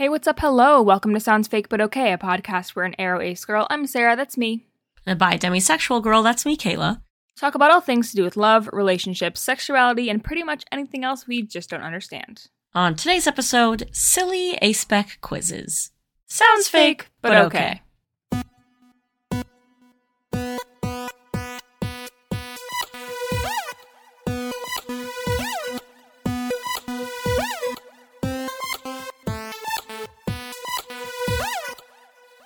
Hey, what's up? Hello. Welcome to Sounds Fake But Okay, a podcast where an aro ace girl, I'm Sarah, that's me, And bi demisexual girl, that's me, Kayla. talk about all things to do with love, relationships, sexuality, and pretty much anything else we just don't understand. On today's episode, silly A-spec quizzes. Sounds fake, but okay.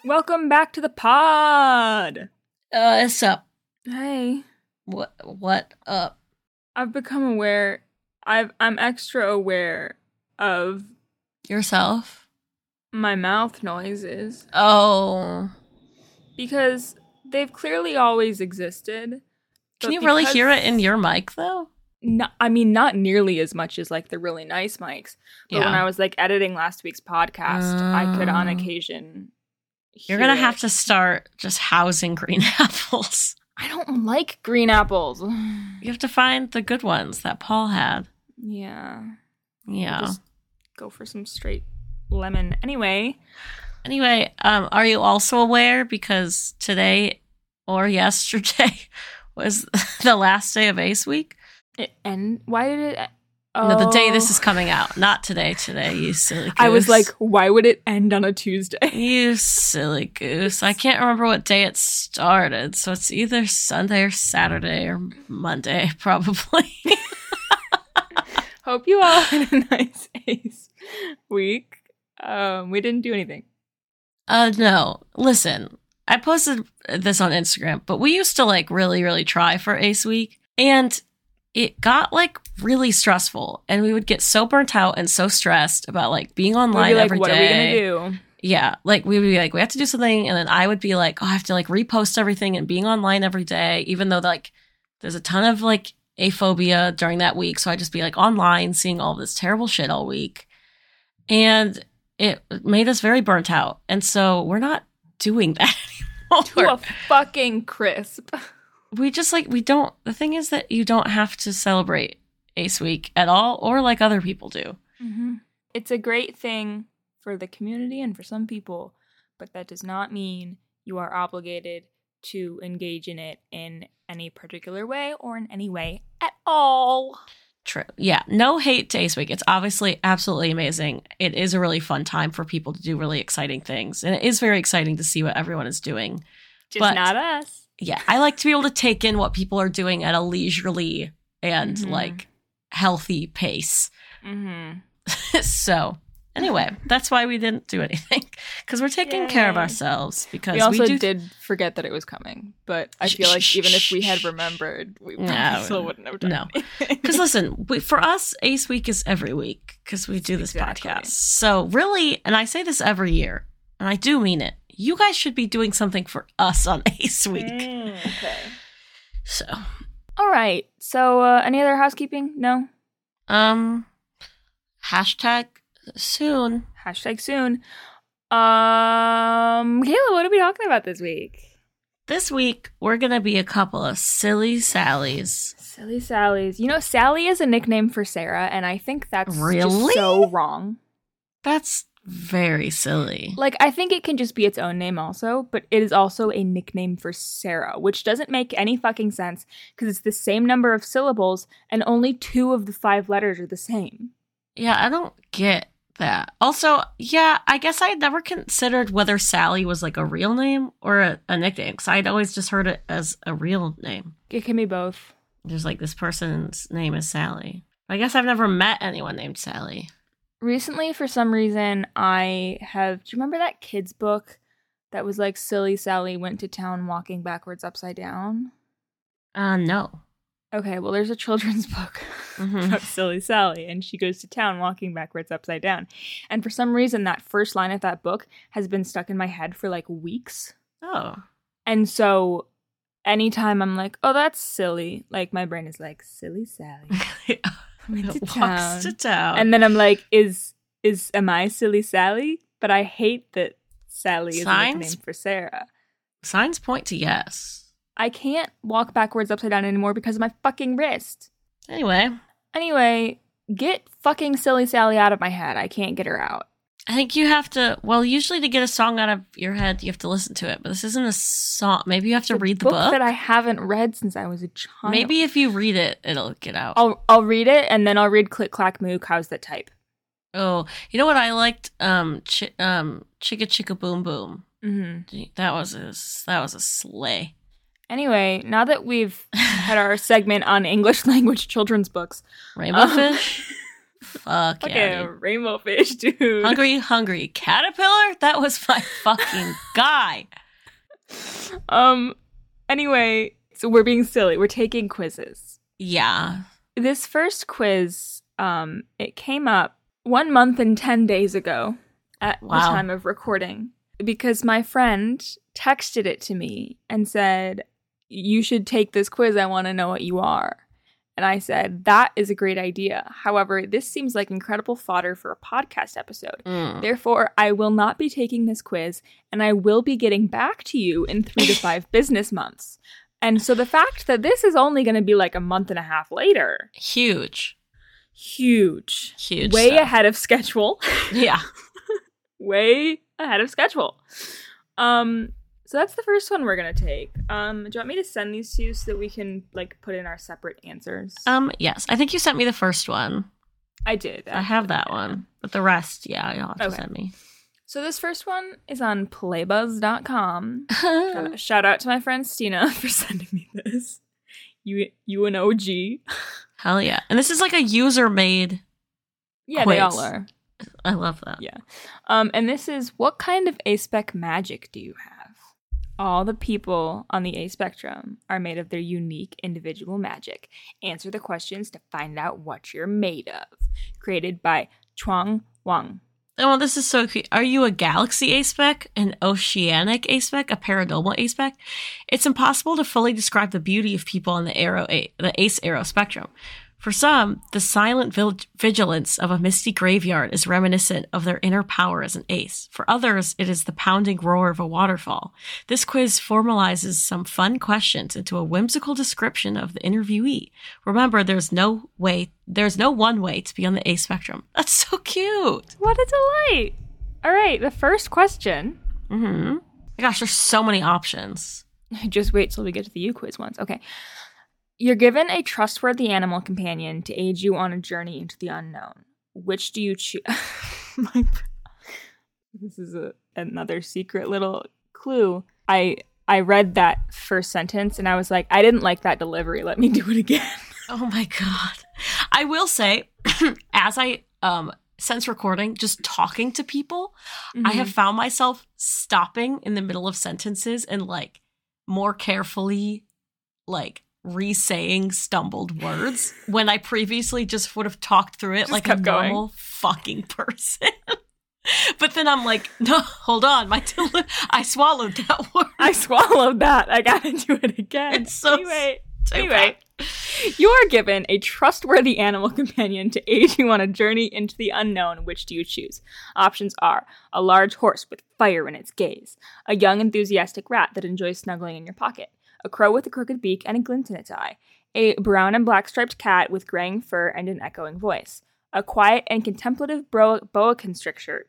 Welcome back to the pod. Uh, what's up? Hey, What? What up? I've become aware. I've I'm extra aware of Yourself? my mouth noises Oh. because they've clearly always existed. Can you really hear it in your mic, though? No, I mean, not nearly as much as like the really nice mics. But when I was like editing last week's podcast, I could on Oh. occasion. You're gonna have to start just housing green apples. I don't like green apples. You have to find the good ones that Paul had. yeah, Yeah. Just go for some straight lemon. Anyway, Anyway, um, are you also aware because today or yesterday was the last day of Ace Week? it, and why did it? No, the day this Oh. is coming out, not today. Today, you silly goose. I was like, why would it end on a Tuesday? you silly goose. I can't remember what day it started, so it's either Sunday or Saturday or Monday, probably. Hope you all had a nice Ace week. Um, we didn't do anything. uh, no, listen. I posted this on Instagram, but we used to like really, really try for Ace Week, and it got like really stressful, and we would get so burnt out and so stressed about like being online be like, every what day. are we gonna do? yeah like we would be like we have to do something and then i would be like oh i have to like repost everything and being online every day even though like there's a ton of like aphobia during that week so i'd just be like online seeing all this terrible shit all week and it made us very burnt out and so we're not doing that anymore. To a fucking crisp. We just like we don't the thing is that you don't have to celebrate ace week at all or like other people do Mm-hmm. It's a great thing for the community and for some people, but that does not mean you are obligated to engage in it in any particular way or in any way at all. True. Yeah. No hate to Ace Week. It's obviously absolutely amazing. It is a really fun time for people to do really exciting things. And it is very exciting to see what everyone is doing. Just But- not us. Yeah. I like to be able to take in what people are doing at a leisurely and Mhm. like healthy pace. Mm-hmm. so, anyway, that's why we didn't do anything because we're taking care of ourselves because We also do did forget that it was coming, but I feel like even if we had remembered, we No, still wouldn't have done no. anything. Because listen, we, for us, Ace Week is every week because we do this Exactly. podcast. So really, and I say this every year, and I do mean it. You guys should be doing something for us on Ace Week. Mm, okay. So, All right. So, uh, any other housekeeping? No. um, hashtag soon. Hashtag soon. Um, Kayla, what are we talking about this week? This week we're gonna be a couple of silly Sallys. Silly Sally's. You know, Sally is a nickname for Sarah, and I think that's just Really? so wrong. That's very silly. Like, I think it can just be its own name also, but it is also a nickname for Sarah, which doesn't make any fucking sense because it's the same number of syllables and only two of the five letters are the same. Yeah, I don't get that. Also, yeah, I guess I had never considered whether Sally was like a real name or a, a nickname because I'd always just heard it as a real name. It can be both. There's like this person's name is Sally. I guess I've never met anyone named Sally. Recently, for some reason, I have. Do you remember that kid's book that was like Silly Sally went to town walking backwards upside down? Uh, no. Okay, well, there's a children's book Mhm. about Silly Sally, and she goes to town walking backwards upside down. And for some reason, that first line of that book has been stuck in my head for like weeks. Oh, And so anytime I'm like, oh, that's silly, like my brain is like, Silly Sally went to town. walks to town. and then I'm like, is is am I Silly Sally? But I hate that Sally is a name for Sarah. signs point to yes. I can't walk backwards upside down anymore because of my fucking wrist. Anyway, Anyway, get fucking silly Sally out of my head. I can't get her out. I think you have to. Well, usually to get a song out of your head, you have to listen to it. But this isn't a song. Maybe you have to It's read the book. that I haven't read since I was a child. Maybe if you read it, it'll get out. I'll I'll read it and then I'll read Click Clack Moo. Cows That Type? Oh, you know what I liked? Um, chi- um, Chicka Chicka Boom Boom. Mm-hmm. That was a that was a slay. Anyway, now that we've had our segment on English language children's books, Rainbow Um, fish. Fuck okay, yeah. rainbow fish, dude. Hungry, hungry caterpillar. That was my fucking guy. Um. Anyway, so we're being silly. We're taking quizzes. Yeah. This first quiz, um, it came up one month and ten days ago at the time of recording because my friend texted it to me and said, "You should take this quiz. I want to know what you are." And I said, "That is a great idea. However, this seems like incredible fodder for a podcast episode." Mm. Therefore, I will not be taking this quiz and I will be getting back to you in three to five business months. And so the fact that this is only going to be like a month and a half later, Huge. huge. Huge. Way stuff. ahead of schedule. Yeah. Way ahead of schedule. Um, so that's the first one we're going to take. Um, do you want me to send these to you so that we can like put in our separate answers? Um. Yes. I think you sent me the first one. I did. I have that yeah. one, but the rest, yeah, you'll have to Okay. send me. So this first one is on playbuzz.com. Shout- Shout out to my friend Stina for sending me this. You you an OG. Hell yeah! And this is like a user made. Yeah, they all are. I love that. Yeah. Um, and this is what kind of A-spec magic do you have? All the people on the A spectrum are made of their unique individual magic. Answer the questions to find out what you're made of. Created by Chuang Wang. Oh, this is so cute. Are you a galaxy aspec, an oceanic aspec, a paranormal aspec? It's impossible to fully describe the beauty of people on the aro, a- the ace aro spectrum. For some, the silent vil- vigilance of a misty graveyard is reminiscent of their inner power as an ace. For others, it is the pounding roar of a waterfall. This quiz formalizes some fun questions into a whimsical description of the interviewee. Remember, there's no way, there's no one way to be on the ace spectrum. That's so cute. What a delight! All right, the first question. Mm-hmm. My gosh, there's so many options. Just wait till we get to the uQuiz ones. Okay. You're given a trustworthy animal companion to aid you on a journey into the unknown. Which do you choose? My, this is a, another secret little clue. I I read that first sentence and I was like, I didn't like that delivery. Let me do it again. Oh my god. I will say, as I um since recording, just talking to people, I have found myself stopping in the middle of sentences and like more carefully like re-saying stumbled words when I previously just would have talked through it Just like a kept going. normal fucking person. but then I'm like, no, hold on, my I swallowed that word. I swallowed that. I gotta do it again. It's so anyway. Anyway, you are given a trustworthy animal companion to aid you on a journey into the unknown. Which do you choose? Options are a large horse with fire in its gaze, a young, enthusiastic rat that enjoys snuggling in your pocket, a crow with a crooked beak and a glint in its eye, a brown and black striped cat with graying fur and an echoing voice, a quiet and contemplative bro- boa constrictor.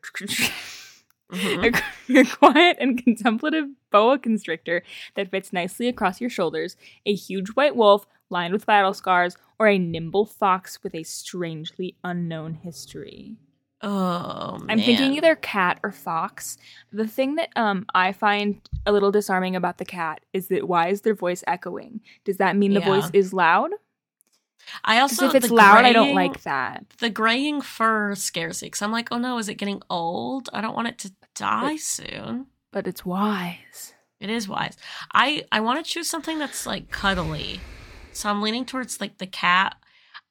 Mhm. a, a quiet and contemplative boa constrictor that fits nicely across your shoulders, a huge white wolf lined with battle scars, or a nimble fox with a strangely unknown history. Oh, I'm thinking either cat or fox. The thing that um I find a little disarming about the cat is that why is their voice echoing? Does that mean the Yeah. voice is loud? I also if it's loud, I don't like that. the graying fur scares me because I'm like, oh no, is it getting old? I don't want it to die soon. But it's wise. It is wise. I I want to choose something that's like cuddly, so I'm leaning towards like the cat.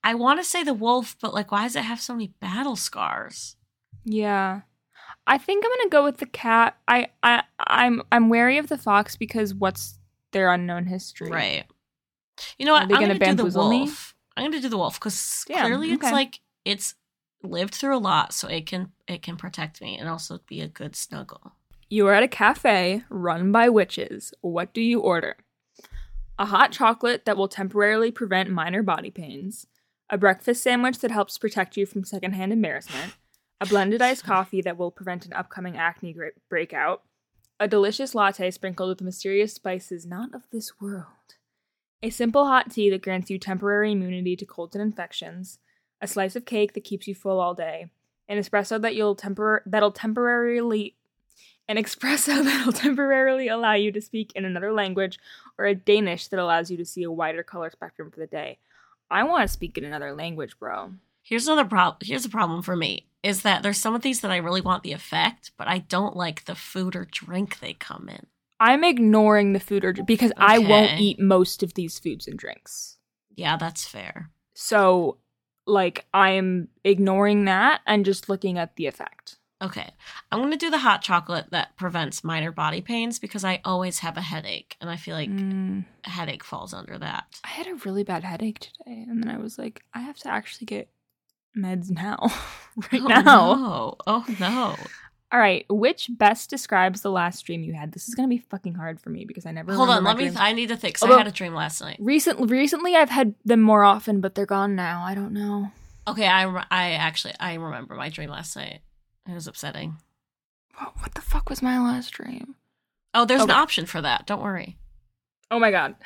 I want to say the wolf, but like, why does it have so many battle scars? Yeah. I think I'm gonna go with the cat. I, I I'm I'm wary of the fox because what's their unknown history? Right. You know what? I'm gonna gonna, do the bamboozle me? wolf. I'm gonna do the wolf because clearly it's okay. like it's lived through a lot, so it can it can protect me and also be a good snuggle. You are at a cafe run by witches. What do you order? A hot chocolate that will temporarily prevent minor body pains, a breakfast sandwich that helps protect you from secondhand embarrassment, a blended iced coffee that will prevent an upcoming acne gra- breakout, a delicious latte sprinkled with mysterious spices not of this world, a simple hot tea that grants you temporary immunity to colds and infections, a slice of cake that keeps you full all day, an espresso that you'll tempor- that'll temporarily an espresso that'll temporarily allow you to speak in another language, or a Danish that allows you to see a wider color spectrum for the day. I want to speak in another language, bro. Here's another problem. Here's a problem for me is that there's some of these that I really want the effect, but I don't like the food or drink they come in. I'm ignoring the food or because I won't eat most of these foods and drinks. Yeah, that's fair. So, like, I'm ignoring that and just looking at the effect. Okay. I'm going to do the hot chocolate that prevents minor body pains because I always have a headache and I feel like Mm. a headache falls under that. I had a really bad headache today, and then I was like, I have to actually get meds now, right oh, now. No. Oh no. All right, which best describes the last dream you had? This is gonna be fucking hard for me because I never. Hold on, let me dreams. I need to think. Although- I had a dream last night. Recently, recently I've had them more often, but they're gone now. I don't know. Okay, I I actually I remember my dream last night. It was upsetting. What, what the fuck was my last dream? Oh, there's Okay. an option for that. Don't worry. Oh my god.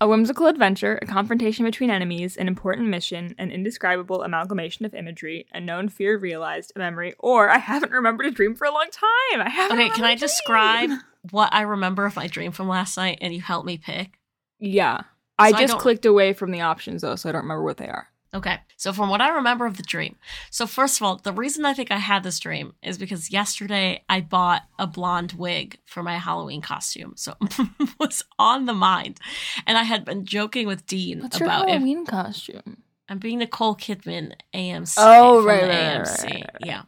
A whimsical adventure, a confrontation between enemies, an important mission, an indescribable amalgamation of imagery, a known fear realized, a memory, or I haven't remembered a dream for a long time. I haven't. Okay, can I describe what I remember of my dream from last night and you help me pick? Yeah. I So I just don't- clicked away from the options though, so I don't remember what they are. Okay, so from what I remember of the dream, so first of all, the reason I think I had this dream is because yesterday I bought a blonde wig for my Halloween costume, so it was on the mind, and I had been joking with Dean What's your about if Halloween costume? I'm being Nicole Kidman AMC. Oh, right, right, right, AMC, right, right. yeah.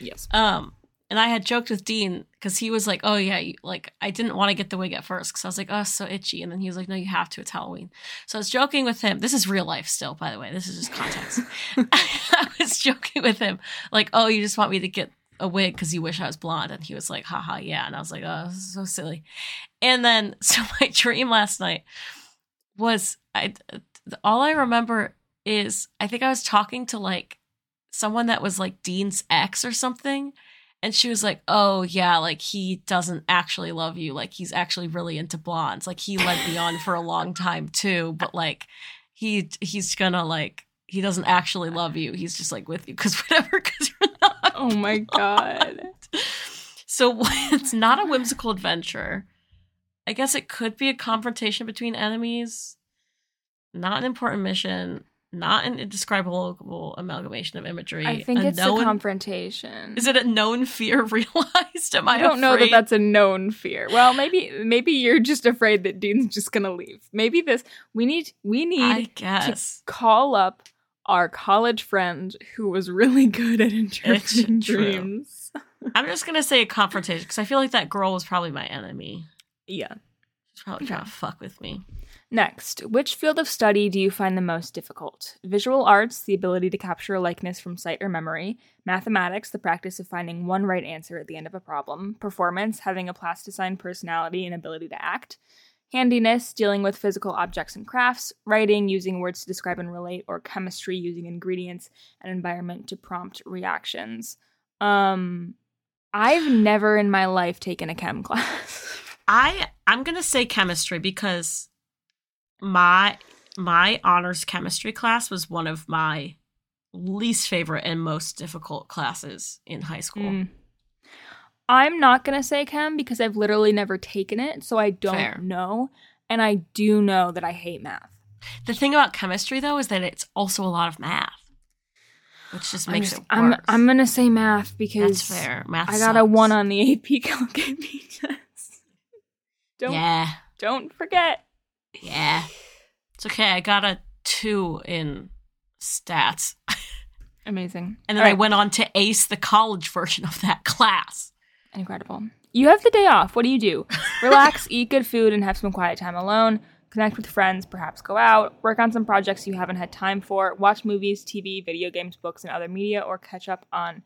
Yes. Um, and I had joked with Dean because he was like, "Oh yeah, you, like I didn't want to get the wig at first because I was like, oh, it's so itchy," and then he was like, "No, you have to. It's Halloween." So I was joking with him. This is real life still, by the way. This is just context. I was joking with him, like, "Oh, you just want me to get a wig because you wish I was blonde," and he was like, "Haha, yeah," and I was like, "Oh, this is so silly." And then, so my dream last night was I. All I remember is I think I was talking to like someone that was like Dean's ex or something. And she was like, "Oh yeah, like he doesn't actually love you. Like he's actually really into blondes. Like he led me on for a long time too, but like he he's gonna like he doesn't actually love you. He's just like with you because whatever. Because you're not. Oh my god. So it's not a whimsical adventure. I guess it could be a confrontation between enemies. Not an important mission. Not an indescribable amalgamation of imagery. I think a it's known- a confrontation. Is it a known fear realized? Am I, I don't know that that's a known fear. Well, maybe maybe you're just afraid that Dean's just gonna leave. Maybe this we need we need to call up our college friend who was really good at interpreting dreams. I'm just gonna say a confrontation because I feel like that girl was probably my enemy. Yeah. She's probably trying to fuck with me. Next, which field of study do you find the most difficult? Visual arts, the ability to capture a likeness from sight or memory. Mathematics, the practice of finding one right answer at the end of a problem. Performance, having a plasticine personality and ability to act. Handiness, dealing with physical objects and crafts. Writing, using words to describe and relate. Or chemistry, using ingredients and environment to prompt reactions. Um, I've never in my life taken a chem class. I I'm gonna say chemistry because my my honors chemistry class was one of my least favorite and most difficult classes in high school. Mm. I'm not gonna say chem because I've literally never taken it, so I don't Fair. know. And I do know that I hate math. The thing about chemistry though is that it's also a lot of math, which just I'm, makes just- it I'm. I'm gonna say math because That's fair. Math. I got a one on the AP calculation test. Don't Yeah, don't forget. Yeah. It's okay. I got a two in stats, Amazing. and then All I went on to ace the college version of that class. incredible. You have the day off. What do you do? Relax, eat good food, and have some quiet time alone. Connect with friends, perhaps go out, work on some projects you haven't had time for, watch movies, TV, video games, books, and other media, or catch up on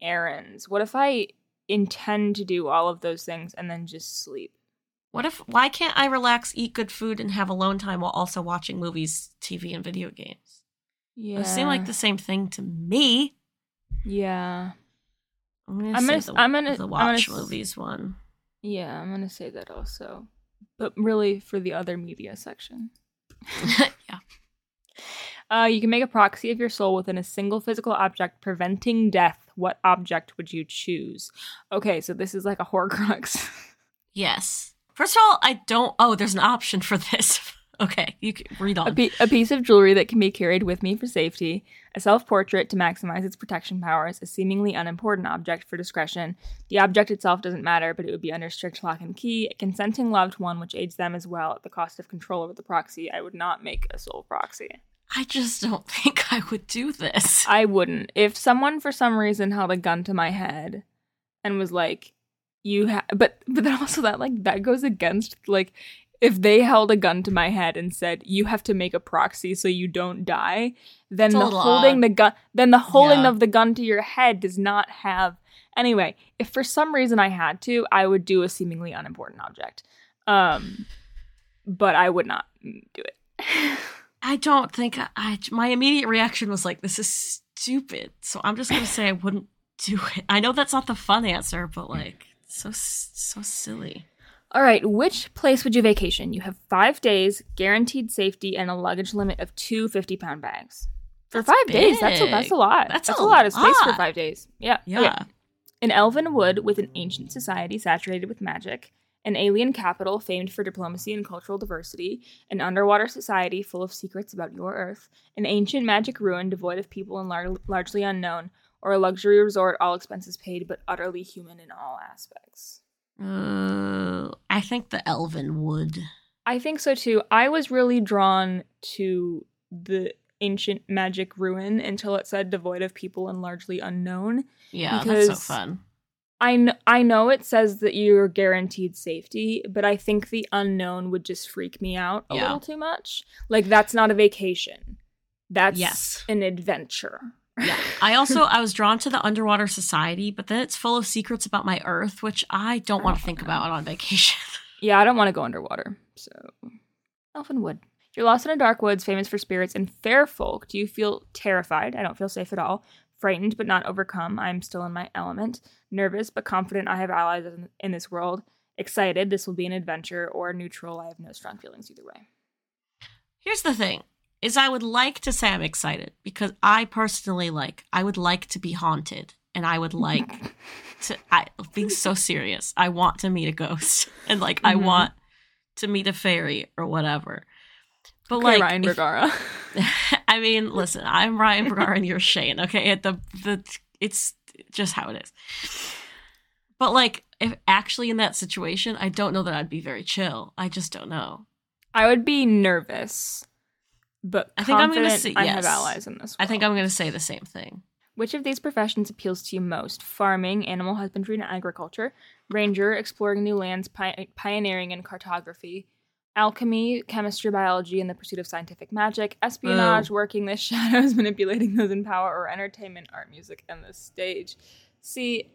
errands. What if I intend to do all of those things and then just sleep? What if? Why can't I relax, eat good food, and have alone time while also watching movies, TV, and video games? Yeah. Those seem like the same thing to me. Yeah. I'm gonna, I'm say gonna- the, I'm gonna- the watch gonna movies one. Yeah, I'm gonna The s- watch movies one. Yeah, I'm gonna say that also, but really for the other media section. yeah. Uh, you can make a proxy of your soul within a single physical object, preventing death. What object would you choose? Okay, so this is like a Horcrux. Yes. First of all, I don't. Oh, there's an option for this. okay, you can read a, on. pe- a piece of jewelry that can be carried with me for safety, a self portrait to maximize its protection powers, a seemingly unimportant object for discretion. The object itself doesn't matter, but it would be under strict lock and key. A consenting loved one, which aids them as well at the cost of control over the proxy. I would not make a soul proxy. I just don't think I would do this. I wouldn't. If someone for some reason held a gun to my head and was like, "You have," but but then also that like that goes against like if they held a gun to my head and said, "You have to make a proxy so you don't die," then It's the holding the gun, then the holding Yeah. of the gun to your head does not have. Anyway, if for some reason I had to, I would do a seemingly unimportant object. Um, but I would not do it. I don't think I, I. My immediate reaction was like, "This is stupid." So I'm just gonna say I wouldn't do it. I know that's not the fun answer, but like, so so silly. All right, which place would you vacation? You have five days, guaranteed safety, and a luggage limit of two 50 pound bags. For That's five days, that's a, that's a lot. That's That's, a a lot of space for five days. Yeah. Oh, yeah. Okay. An elven wood with an ancient society saturated with magic, an alien capital famed for diplomacy and cultural diversity, an underwater society full of secrets about your Earth, an ancient magic ruin devoid of people and lar- largely unknown, or a luxury resort all expenses paid but utterly human in all aspects. Uh, I think the Elven wood. I think so too. I was really drawn to the ancient magic ruin until it said devoid of people and largely unknown. Yeah, that's so fun. I kn- I know it says that you're guaranteed safety, but I think the unknown would just freak me out a Yeah. little too much. Like that's not a vacation. That's Yes. an adventure. Yeah. I also I was drawn to the underwater society, but then it's full of secrets about my Earth, which I don't want to think oh, about on vacation. Yeah, I don't want to go underwater. So, Elfin Wood. You're lost in a dark woods, famous for spirits and fair folk. Do you feel terrified? I don't feel safe at all. Frightened but not overcome. I'm still in my element. Nervous but confident I have allies in, in this world. Excited. This will be an adventure. Or neutral. I have no strong feelings either way. Here's the thing is I would like to say I'm excited because I personally like I would like to be haunted and I would like to I being so serious. I want to meet a ghost and like I Mhm. want to meet a fairy or whatever. But Okay, like Ryan if- Bergara. I mean, listen, I'm Ryan Bergara and you're Shane. Okay, at the the it's just how it is. But like, if actually in that situation, I don't know that I'd be very chill. I just don't know. I would be nervous, but I think I'm gonna confident say- I have allies in this. I think. I'm going to say the same thing. Which of these professions appeals to you most? Farming, animal husbandry, and agriculture. Ranger, exploring new lands, pi- pioneering in cartography. Alchemy, chemistry, biology, and the pursuit of scientific magic. Espionage, working the shadows, manipulating those in power. Or entertainment, art, music, and the stage. See,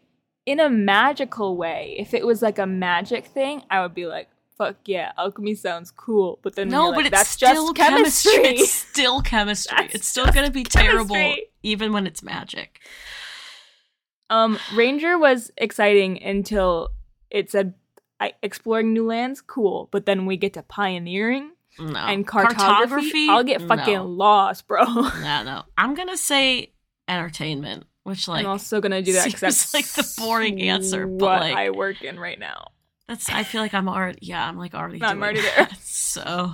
in a magical way, if it was like a magic thing, I would be like, fuck yeah, alchemy sounds cool. But then No, you're but like, it's that's still just chemistry. It's still chemistry. That's it's still going to be terrible, even when it's magic. Um, Ranger was exciting until it said I, exploring new lands, cool. But then we get to pioneering No. and cartography, I'll get fucking No. lost, bro. no, no. I'm going to say entertainment, which like I'm also gonna do that because that's like the boring answer, but, What like- I work in right now. That's. I feel like I'm already. Yeah, I'm like already. I'm already that. there. So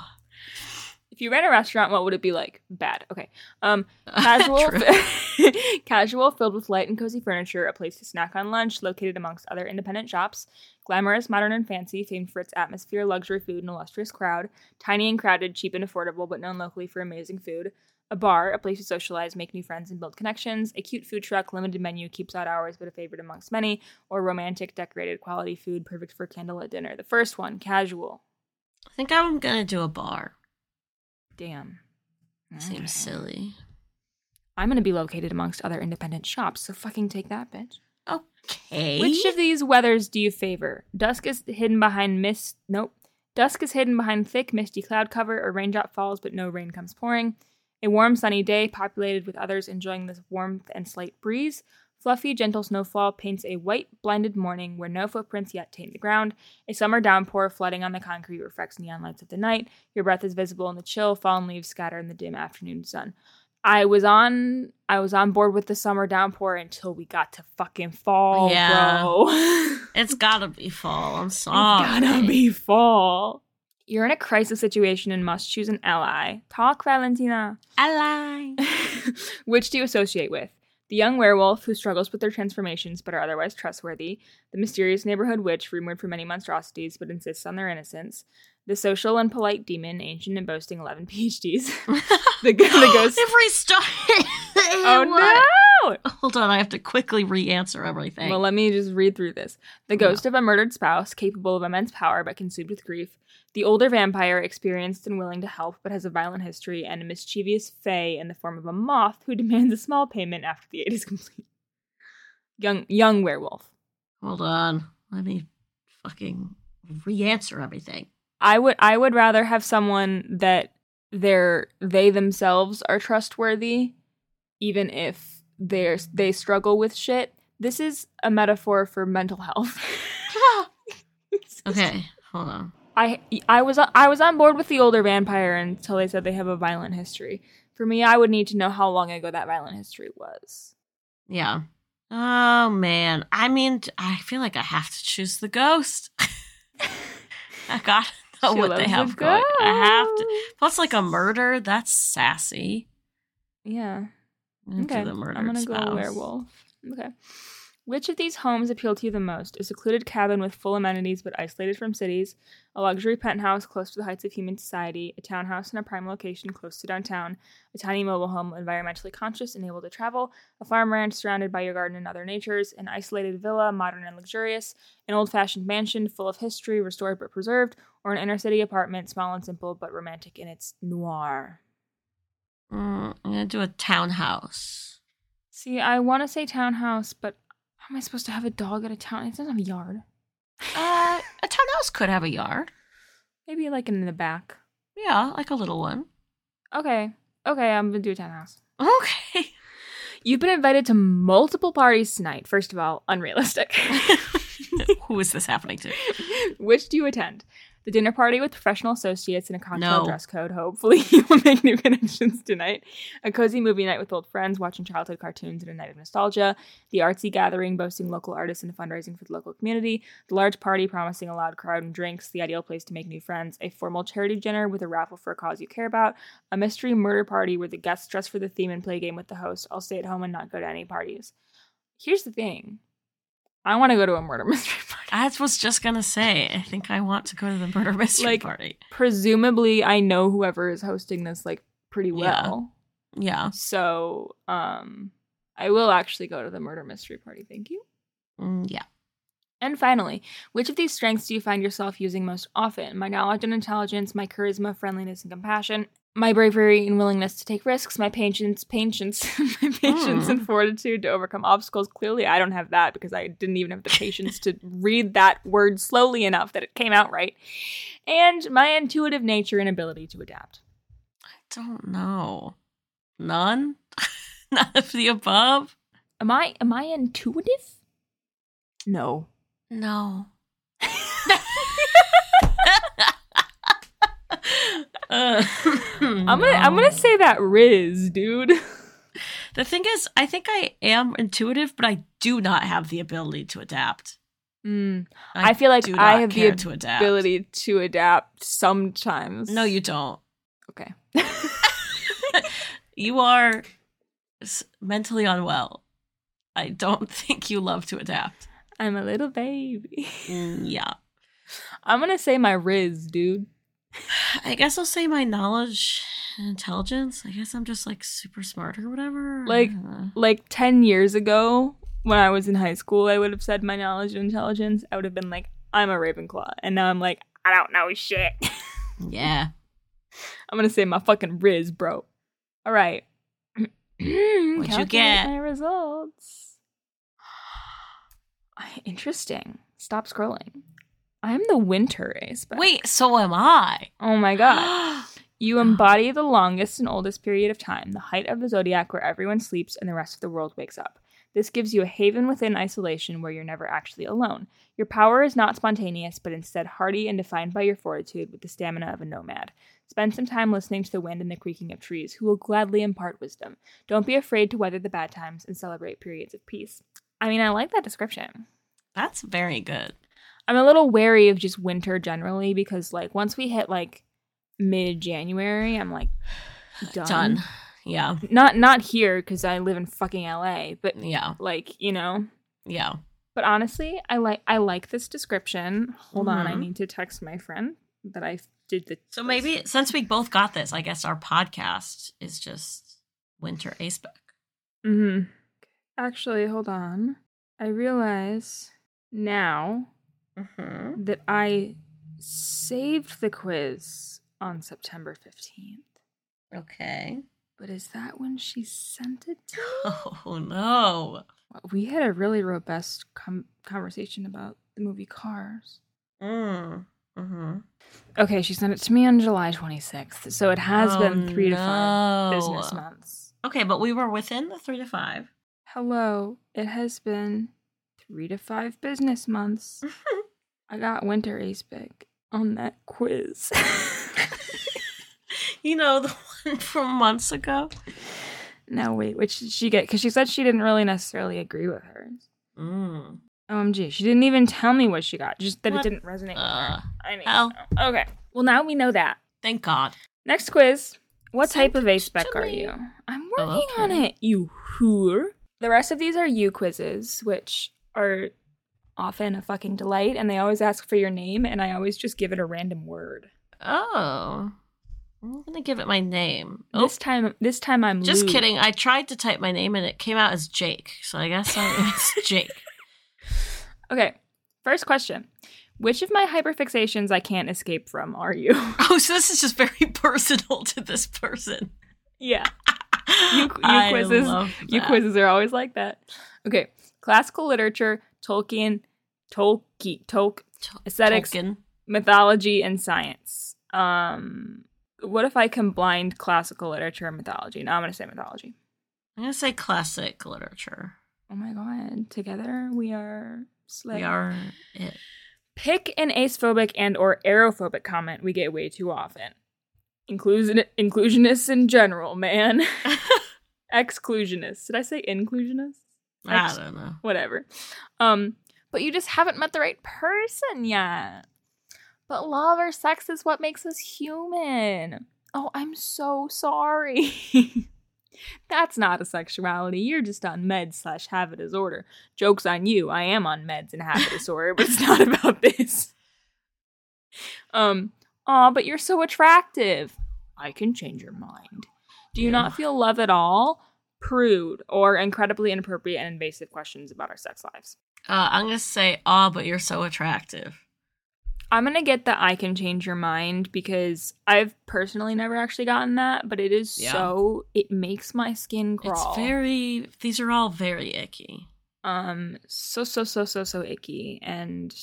If you ran a restaurant, what would it be like? Bad. Okay. Um, casual, casual, filled with light and cozy furniture, a place to snack on lunch, located amongst other independent shops. Glamorous, modern, and fancy, famed for its atmosphere, luxury food, and illustrious crowd. Tiny and crowded, cheap and affordable, but known locally for amazing food. A bar, a place to socialize, make new friends, and build connections. A cute food truck, limited menu, keeps out hours, but a favorite amongst many. Or romantic, decorated, quality food, perfect for candlelit dinner. The first one, casual. I think I'm gonna do a bar. Damn. Seems silly. I'm going to be located amongst other independent shops, so fucking take that, bitch. Okay. Which of these weathers do you favor? Dusk is hidden behind mist. Nope. Dusk is hidden behind thick, misty cloud cover, or raindrop falls, but no rain comes pouring. A warm, sunny day, populated with others enjoying this warmth and slight breeze. Fluffy, gentle snowfall paints a white, blinded morning where no footprints yet taint the ground. A summer downpour flooding on the concrete reflects neon lights of the night. Your breath is visible in the chill, fallen leaves scatter in the dim afternoon sun. I was on I was on board with the summer downpour until we got to fucking fall, Yeah. bro. It's gotta be fall. I'm It's sorry. gotta be fall. You're in a crisis situation and must choose an ally. Talk, Valentina. Ally. Which do you associate with? The young werewolf who struggles with their transformations but are otherwise trustworthy, the mysterious neighborhood witch rumored for many monstrosities but insists on their innocence, the social and polite demon, ancient and boasting 11 PhDs, the, the ghost. Every restarted. oh no! Hold on, I have to quickly re-answer everything. Well, let me just read through this. The ghost of a murdered spouse, capable of immense power but consumed with grief. The older vampire, experienced and willing to help but has a violent history. And a mischievous fae in the form of a moth who demands a small payment after the aid is complete. Young, young werewolf. Hold on. Let me fucking re-answer everything. I would, I would rather have someone that they're they themselves are trustworthy, even if they're they struggle with shit. This is a metaphor for mental health. Okay, hold on. I I was I was on board with the older vampire until they said they have a violent history. For me, I would need to know how long ago that violent history was. Yeah. Oh man. I mean, I feel like I have to choose the ghost. I know She what they have going. I have to. Plus, like a murder, that's sassy. Yeah. Okay. I'm gonna spouse. go werewolf. Okay. Which of these homes appeal to you the most? A secluded cabin with full amenities but isolated from cities, a luxury penthouse close to the heights of human society, a townhouse in a prime location close to downtown, a tiny mobile home environmentally conscious and able to travel, a farm ranch surrounded by your garden and other natures, an isolated villa, modern and luxurious, an old fashioned mansion full of history, restored but preserved, or an inner city apartment, small and simple but romantic in its noir. Mm, I'm gonna do a townhouse. See, I want to say townhouse, but how am I supposed to have a dog at a town? It doesn't have a yard. Uh, a townhouse could have a yard. Maybe like in the back. Yeah, like a little one. Okay. Okay, I'm gonna do a townhouse. Okay. You've been invited to multiple parties tonight. First of all, unrealistic. Who is this happening to? Which do you attend? The dinner party with professional associates in a cocktail No. dress code. Hopefully, you will make new connections tonight. A cozy movie night with old friends, watching childhood cartoons and a night of nostalgia. The artsy gathering, boasting local artists and fundraising for the local community. The large party, promising a loud crowd and drinks. The ideal place to make new friends. A formal charity dinner with a raffle for a cause you care about. A mystery murder party where the guests dress for the theme and play a game with the host. I'll stay at home and not go to any parties. Here's the thing. I want to go to a murder mystery party. I was just gonna say. I think I want to go to the murder mystery Like- party. presumably I know whoever is hosting this like pretty Yeah. well. Yeah. So, um I will actually go to the murder mystery party. Thank you. Mm, yeah. And finally, which of these strengths do you find yourself using most often? My knowledge and intelligence, my charisma, friendliness, and compassion, my bravery and willingness to take risks, my patience, patience, my patience Hmm. and fortitude to overcome obstacles. Clearly, I don't have that because I didn't even have the patience to read that word slowly enough that it came out right. And my intuitive nature and ability to adapt. I don't know. None. None of the above. Am I am I intuitive? No. No. Uh, I'm gonna I'm gonna say that Riz, dude. The thing is, I think I am intuitive, but I do not have the ability to adapt. Mm, I feel like I have the to ability to adapt sometimes. No, you don't. Okay. You are mentally unwell. I don't think you love to adapt. I'm a little baby. Mm, yeah. I'm gonna say my Riz, dude. I guess I'll say my knowledge and intelligence. I guess I'm just like super smart or whatever. Like- Uh, Like ten years ago, when I was in high school, I would have said my knowledge and intelligence. I would have been like, I'm a Ravenclaw, and now I'm like, I don't know shit. yeah. I'm gonna say my fucking Riz, bro. All right. What'd you get? My results. Interesting. Stop scrolling. I'm the winter ace. Wait, so am I. Oh my god. You embody the longest and oldest period of time, the height of the zodiac where everyone sleeps and the rest of the world wakes up. This gives you a haven within isolation where you're never actually alone. Your power is not spontaneous, but instead hardy and defined by your fortitude with the stamina of a nomad. Spend some time listening to the wind and the creaking of trees, who will gladly impart wisdom. Don't be afraid to weather the bad times and celebrate periods of peace. I mean, I like that description. That's very good. I'm a little wary of just winter generally because, like, once we hit like mid January, I'm like done. Done. Yeah. Not not here because I live in fucking LA, but Yeah. like you know. Yeah. But honestly, I like I like this description. Hold on, I Mhm. need to text my friend that I did the. So maybe since we both got this, I guess our podcast is just Winter Acebook. hmm Actually, hold on. I realize now Mm-hmm. that I saved the quiz on September fifteenth. Okay. But is that when she sent it to me? Oh no. We had a really robust com- conversation about the movie Cars. Mm. Mm-hmm. Okay, she sent it to me on July 26th. So it has Oh, been three to five business months. Okay, but we were within the three to five. Hello, it has been three to five business months. I got Winter Ace Big on that quiz. you know the one from months ago. No, wait, which did she get? Because she said she didn't really necessarily agree with hers. Mm. OMG, she didn't even tell me what she got, just that What? it didn't resonate with Uh, her. I hell. to. Okay, well, now we know that. thank God. Next quiz. What Send type of it A spec are you? I'm Oh, working on it, you whore. The rest of these are you quizzes, which are often a fucking delight, and they always ask for your name, and I always just give it a random word. Oh. I'm gonna give it my name. Oh, This time, this time I'm just kidding. I tried to type my name and it came out as Jake. So I guess it's Jake. Okay, first question: Which of my hyperfixations I can't escape from are you? Oh, so this is just very personal to this person. yeah, you, you quizzes, you quizzes are always like that. Okay, classical literature, Tolkien, Tolkien, Tolk, Tol- aesthetics, Tolkien. mythology and science. Um, what if I combined classical literature and mythology? Now I'm gonna say mythology. I'm gonna say classic literature. Oh my god! Together we are. Slay. We are it. Pick an acephobic and or arophobic comment we get way too often. Inclusion inclusionists in general, man. Exclusionists. Did I say inclusionists? I Ex- don't know. whatever. Um, but you just haven't met the right person yet. But love or sex is what makes us human. Oh, I'm so sorry. That's not a sexuality. You're just on meds slash have a disorder. Joke's on you. I am on meds and have a disorder, but it's not about this. Um, aw, but you're so attractive. I can change your mind. Do you not feel love at all? Prude or incredibly inappropriate and invasive questions about our sex lives. Uh, I'm gonna say, "Ah, but you're so attractive." I'm gonna get the I can change your mind because I've personally never actually gotten that, but it is Yeah. so it makes my skin crawl. It's very. These are all very icky. um so so so so so icky, and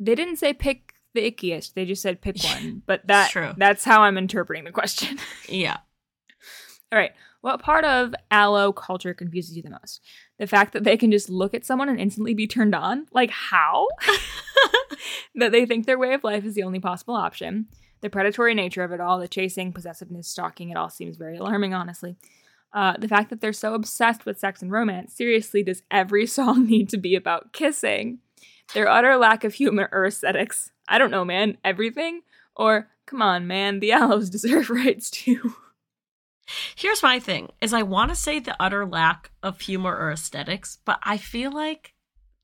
they didn't say pick the ickiest; they just said pick one. But that true. that's how I'm interpreting the question. Yeah. All right, what part of allo culture confuses you the most? The fact that they can just look at someone and instantly be turned on, like how? that they think their way of life is the only possible option. The predatory nature of it all, the chasing, possessiveness, stalking, it all seems very alarming, honestly. Uh, the fact that they're so obsessed with sex and romance. Seriously, does every song need to be about kissing? Their utter lack of humor or aesthetics. I don't know, man. Everything? Or, come on, man, the allos deserve rights too. Here's my thing: is I want to say the utter lack of humor or aesthetics, but I feel like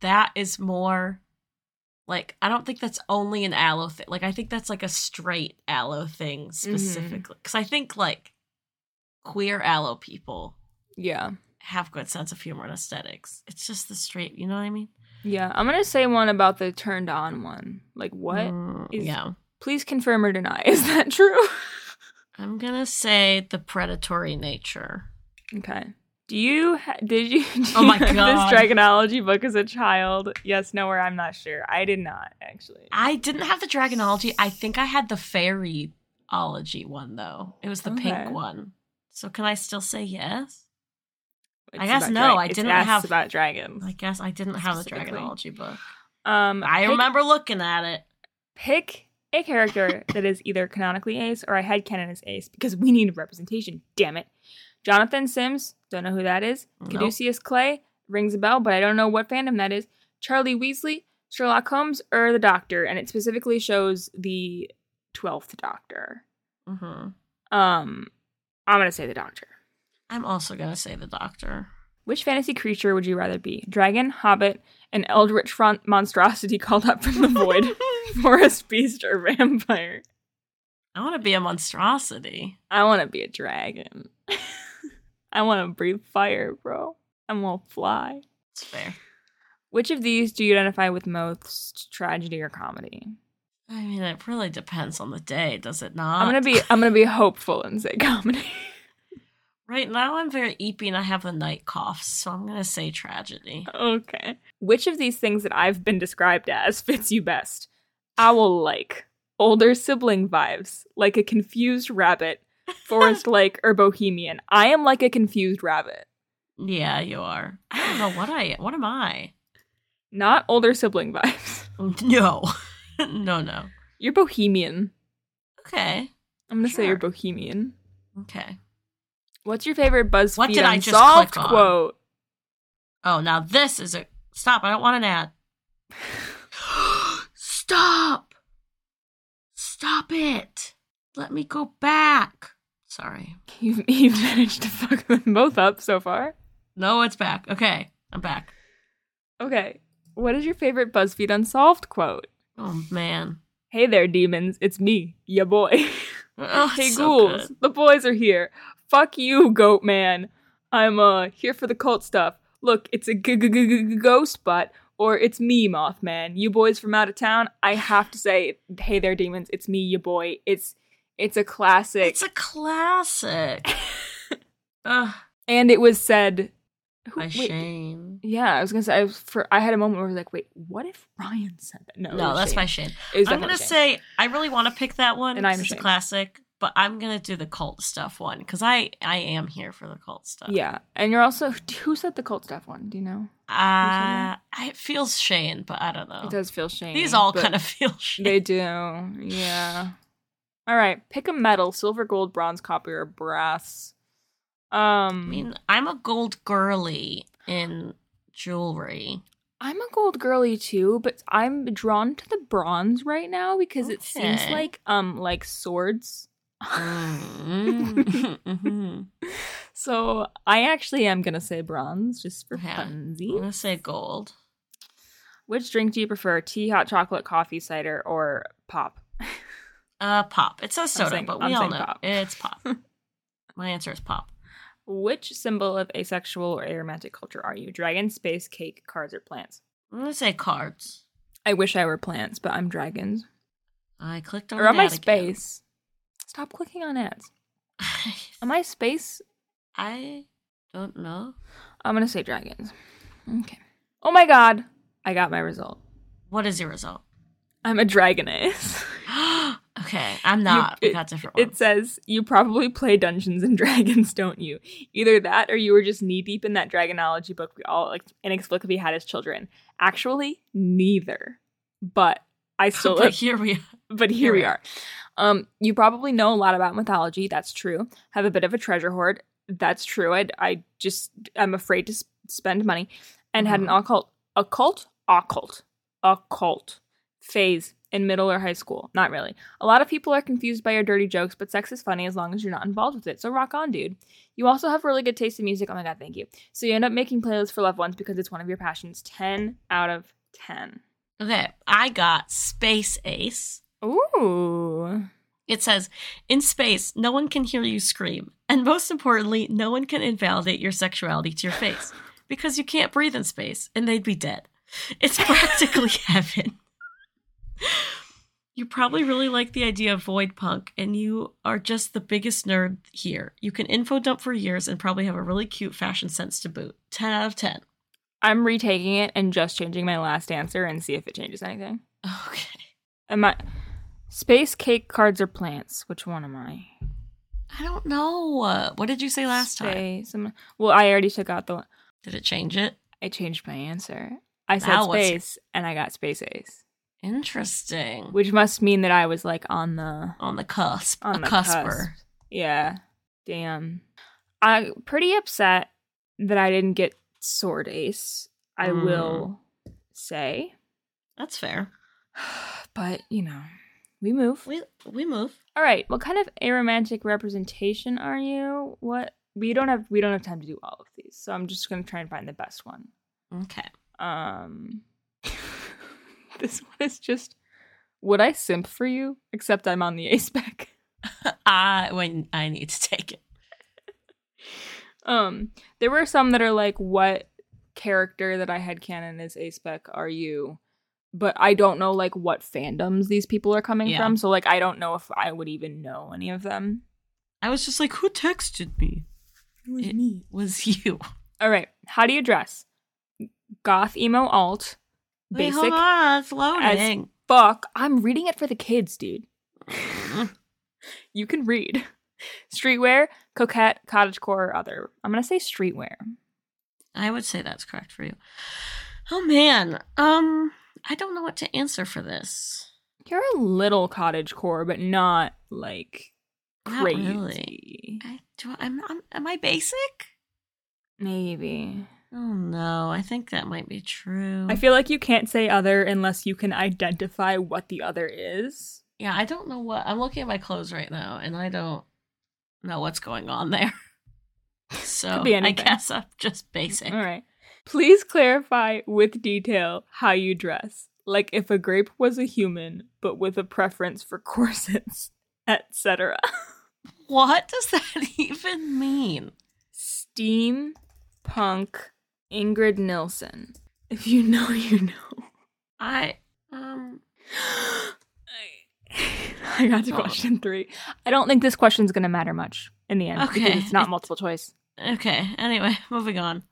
that is more like I don't think that's only an allo thing. Like I think that's like a straight allo thing specifically. Because I think like queer allo people yeah. have good sense of humor and aesthetics. It's just the straight, you know what I mean? Yeah, I'm gonna say one about the turned on one. Like, what? Mm, is- yeah. Please confirm or deny. Is that true? I'm gonna say the predatory nature. okay. Do you ha- did you, do Oh my have God. this dragonology book as a child? Yes, no, or I'm not sure. I did not actually. I didn't have the dragonology. I think I had the fairyology one though. It was the Okay. pink one. So can I still say yes? It's I guess no, dra- I didn't have- about dragons. I guess I didn't have the Dragonology book. Um, I pick- remember looking at it. pick a character that is either canonically ace or I headcanon as ace because we need representation. Damn it. Jonathan Sims, don't know who that is. Nope. Caduceus Clay, rings a bell, but I don't know what fandom that is. Charlie Weasley, Sherlock Holmes, or the Doctor, and it specifically shows the twelfth Doctor. hmm Um, I'm gonna say the Doctor. I'm also gonna say the Doctor. Which fantasy creature would you rather be? Dragon, hobbit, an eldritch front monstrosity called up from the void, forest beast, or vampire? I want to be a monstrosity. I want to be a dragon. I want to breathe fire, bro. Want to fly. It's fair. Which of these do you identify with most, tragedy or comedy? I mean, it really depends on the day, does it not? I'm gonna be I'm gonna be hopeful and say comedy. Right now, I'm very eepy and I have the night coughs, so I'm gonna say tragedy. okay. Which of these things that I've been described as fits you best? Owl like, older sibling vibes, like a confused rabbit, forest like, or bohemian. I am like a confused rabbit. Yeah, you are. I don't know what I. What am I? Not older sibling vibes. No, no, no. You're bohemian. Okay, I'm gonna say you're bohemian. okay. What's your favorite BuzzFeed What did I just Unsolved click on? quote? Oh, now this is a stop. I don't want an ad. Stop! Stop it! Let me go back. Sorry. You've, you've managed to fuck them both up so far. No, it's back. Okay, I'm back. Okay. What is your favorite BuzzFeed Unsolved quote? Oh man. Hey there, demons. It's me, ya boy. Oh, hey, so ghouls. good. The boys are here. Fuck you, goat man. I'm, uh, here for the cult stuff. Look, it's a g- g- g- g- ghost butt, or it's me, Mothman. You boys from out of town, I have to say, hey there, demons. It's me, ya boy. It's, it's a classic. It's a classic. Ugh, and it was said. Who, by wait, Shane. Yeah, I was gonna say I was for I had a moment where I was like, wait, what if Ryan said that? No, No, that's Shane. It was I'm gonna Shane. say I really want to pick that one. And I'm a classic, but I'm gonna do the cult stuff one because I I am here for the cult stuff. Yeah, and you're also who said the cult stuff one? Do you know? Uh, it feels Shane, but I don't know. It does feel Shane. These all kind of feel Shane. They do. Yeah. All right, pick a metal: silver, gold, bronze, copper, or brass. Um, I mean, I'm a gold girly in jewelry. I'm a gold girly too, but I'm drawn to the bronze right now because it seems like um like swords. Mm. Mhm. So I actually am gonna say bronze just for Yeah. I'm funsies. gonna say gold. Which drink do you prefer? Tea, hot chocolate, coffee, cider, or pop? Uh, pop. It says soda, saying- but we I'm all know pop. it's pop. My answer is pop. Which symbol of asexual or aromantic culture are you? Dragon, space, cake, cards, or plants? I'm gonna say cards. I wish I were plants, but I'm dragons. I clicked on Or am I space? Stop clicking on ads. Am I space? I don't know. I'm gonna say dragons. Okay. Oh my god! I got my result. What is your result? I'm a dragoness. okay, I'm not. You- we got different. It says you probably play Dungeons and Dragons, don't you? Either that, or you were just knee deep in that dragonology book we all like inexplicably had as children. Actually, neither. But I still. but here we are. but here Here we are. Um, you probably know a lot about mythology. That's true. Have a bit of a treasure hoard. That's true. I, I just I'm afraid to s- spend money, and had an Mhm. occult, occult, occult, occult phase in middle or high school. Not really. A lot of people are confused by your dirty jokes, but sex is funny as long as you're not involved with it. So rock on, dude. You also have really good taste in music. Oh my god, thank you. So you end up making playlists for loved ones because it's one of your passions. Ten out of ten. Okay, I got Space Ace. Ooh. It says, in space, no one can hear you scream. And most importantly, no one can invalidate your sexuality to your face because you can't breathe in space and they'd be dead. It's practically heaven. You probably really like the idea of void punk, and you are just the biggest nerd here. You can info dump for years and probably have a really cute fashion sense to boot. 10 out of 10. I'm retaking it and just changing my last answer and see if it changes anything. Okay. Am I space cake cards or plants? Which one am I? I don't know. What did you say last time? Space. I'm- Well, I already took out the. one. Did it change it? I changed my answer. I said Now space, and I got space ace, Interesting. which must mean that I was like on the On the cusp. on a the cusper. cusp. Yeah. Damn. I'm pretty upset that I didn't get sword ace. I Mm. will say, That's fair. but you know, we move. We we move. All right. What kind of aromantic representation are you? What we don't have we don't have time to do all of these, so I'm just gonna try and find the best one. Okay. Um, this one is just would I simp for you? Except I'm on the aspec. I when I need to take it. Um, there were some that are like, what character that I headcanon as aspec are you? But I don't know like what fandoms these people are coming Yeah. from, so like I don't know if I would even know any of them. I was just like, who texted me? It was It- me. Was you? All right, how do you dress? Goth emo alt, Wait, basic hold on, it's loading. fuck. I'm reading it for the kids, dude. You can read. Streetwear, coquette, cottagecore, or other. I'm gonna say streetwear. I would say that's correct for you. Oh man, um, I don't know what to answer for this. You're a little cottagecore, but not like Not crazy. really. I do. I, am I'm, am I basic? Maybe. Oh no, I think that might be true. I feel like you can't say other unless you can identify what the other is. yeah, I don't know what. I'm looking at my clothes right now, and I don't know what's going on there. So I guess I'm just basic. All right. Please clarify with detail how you dress. Like if a grape was a human, but with a preference for corsets, etc. What does that even mean? Steam punk Ingrid Nilsson. If you know, you know. I um. I got to Oh. question three. I don't think this question's going to matter much in the end Okay. because it's not multiple choice. Okay. Anyway, moving on.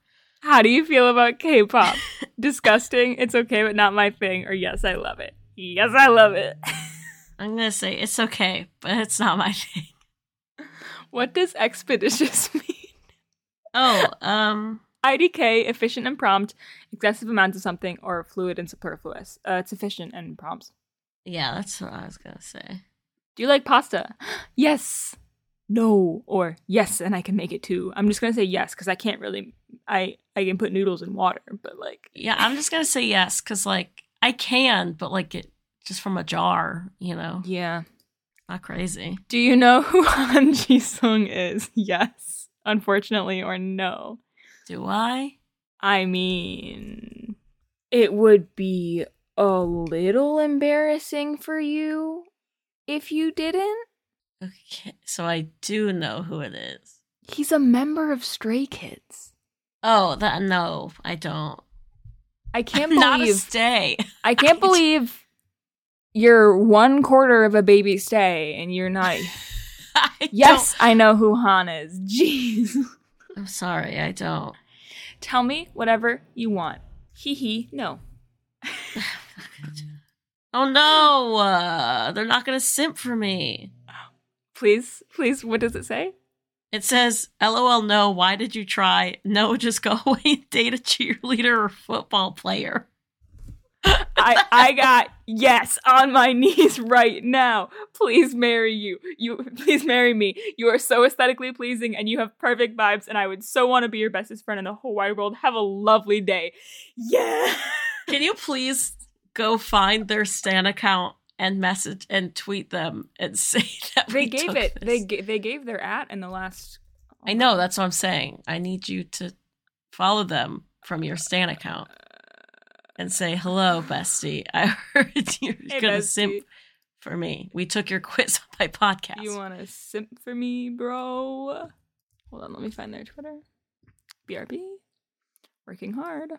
How do you feel about K-pop? Disgusting. It's okay, but not my thing. Or yes, I love it. Yes, I love it. I'm gonna say it's okay, but it's not my thing. what does expeditious mean? Oh, um, IDK, efficient and prompt, excessive amounts of something, or fluid and superfluous. Uh, it's efficient and prompt. yeah, that's what I was gonna say. Do you like pasta? yes. No. Or yes, and I can make it too. I'm just gonna say yes because I can't really. I I can put noodles in water, but like Yeah, I'm just gonna say yes because like I can, but like it just from a jar, you know, yeah. not crazy. Do you know who Han Ji Sung is? Yes, unfortunately, or no. Do I? I mean, it would be a little embarrassing for you if you didn't. Okay, so I do know who it is. He's a member of Stray Kids. Oh, that no, I don't. I can't Not a believe stay. I can't believe you're one quarter of a baby stay and you're not. I Yes, I know who Han is. Jeez. I'm sorry, I don't. Tell me whatever you want. Hee hee. No. Oh no, uh, they're not gonna simp for me. Please, please. What does it say? It says, "LOL, no. Why did you try? No, just go away and date a cheerleader or football player." I I got yes on my knees right now. Please marry you. You please marry me. You are so aesthetically pleasing and you have perfect vibes and I would so want to be your bestest friend in the whole wide world. Have a lovely day. Yeah. Can you please go find their Stan account and message and tweet them and say that They gave it. this? They ga- they gave their at in the last I know that's what I'm saying. I need you to follow them from your Stan account and say, "Hello, bestie. I heard you're Hey, gonna bestie. simp for me. We took your quiz on my podcast." You want to simp for me, bro? Hold on, let me find their Twitter. BRB. Working hard.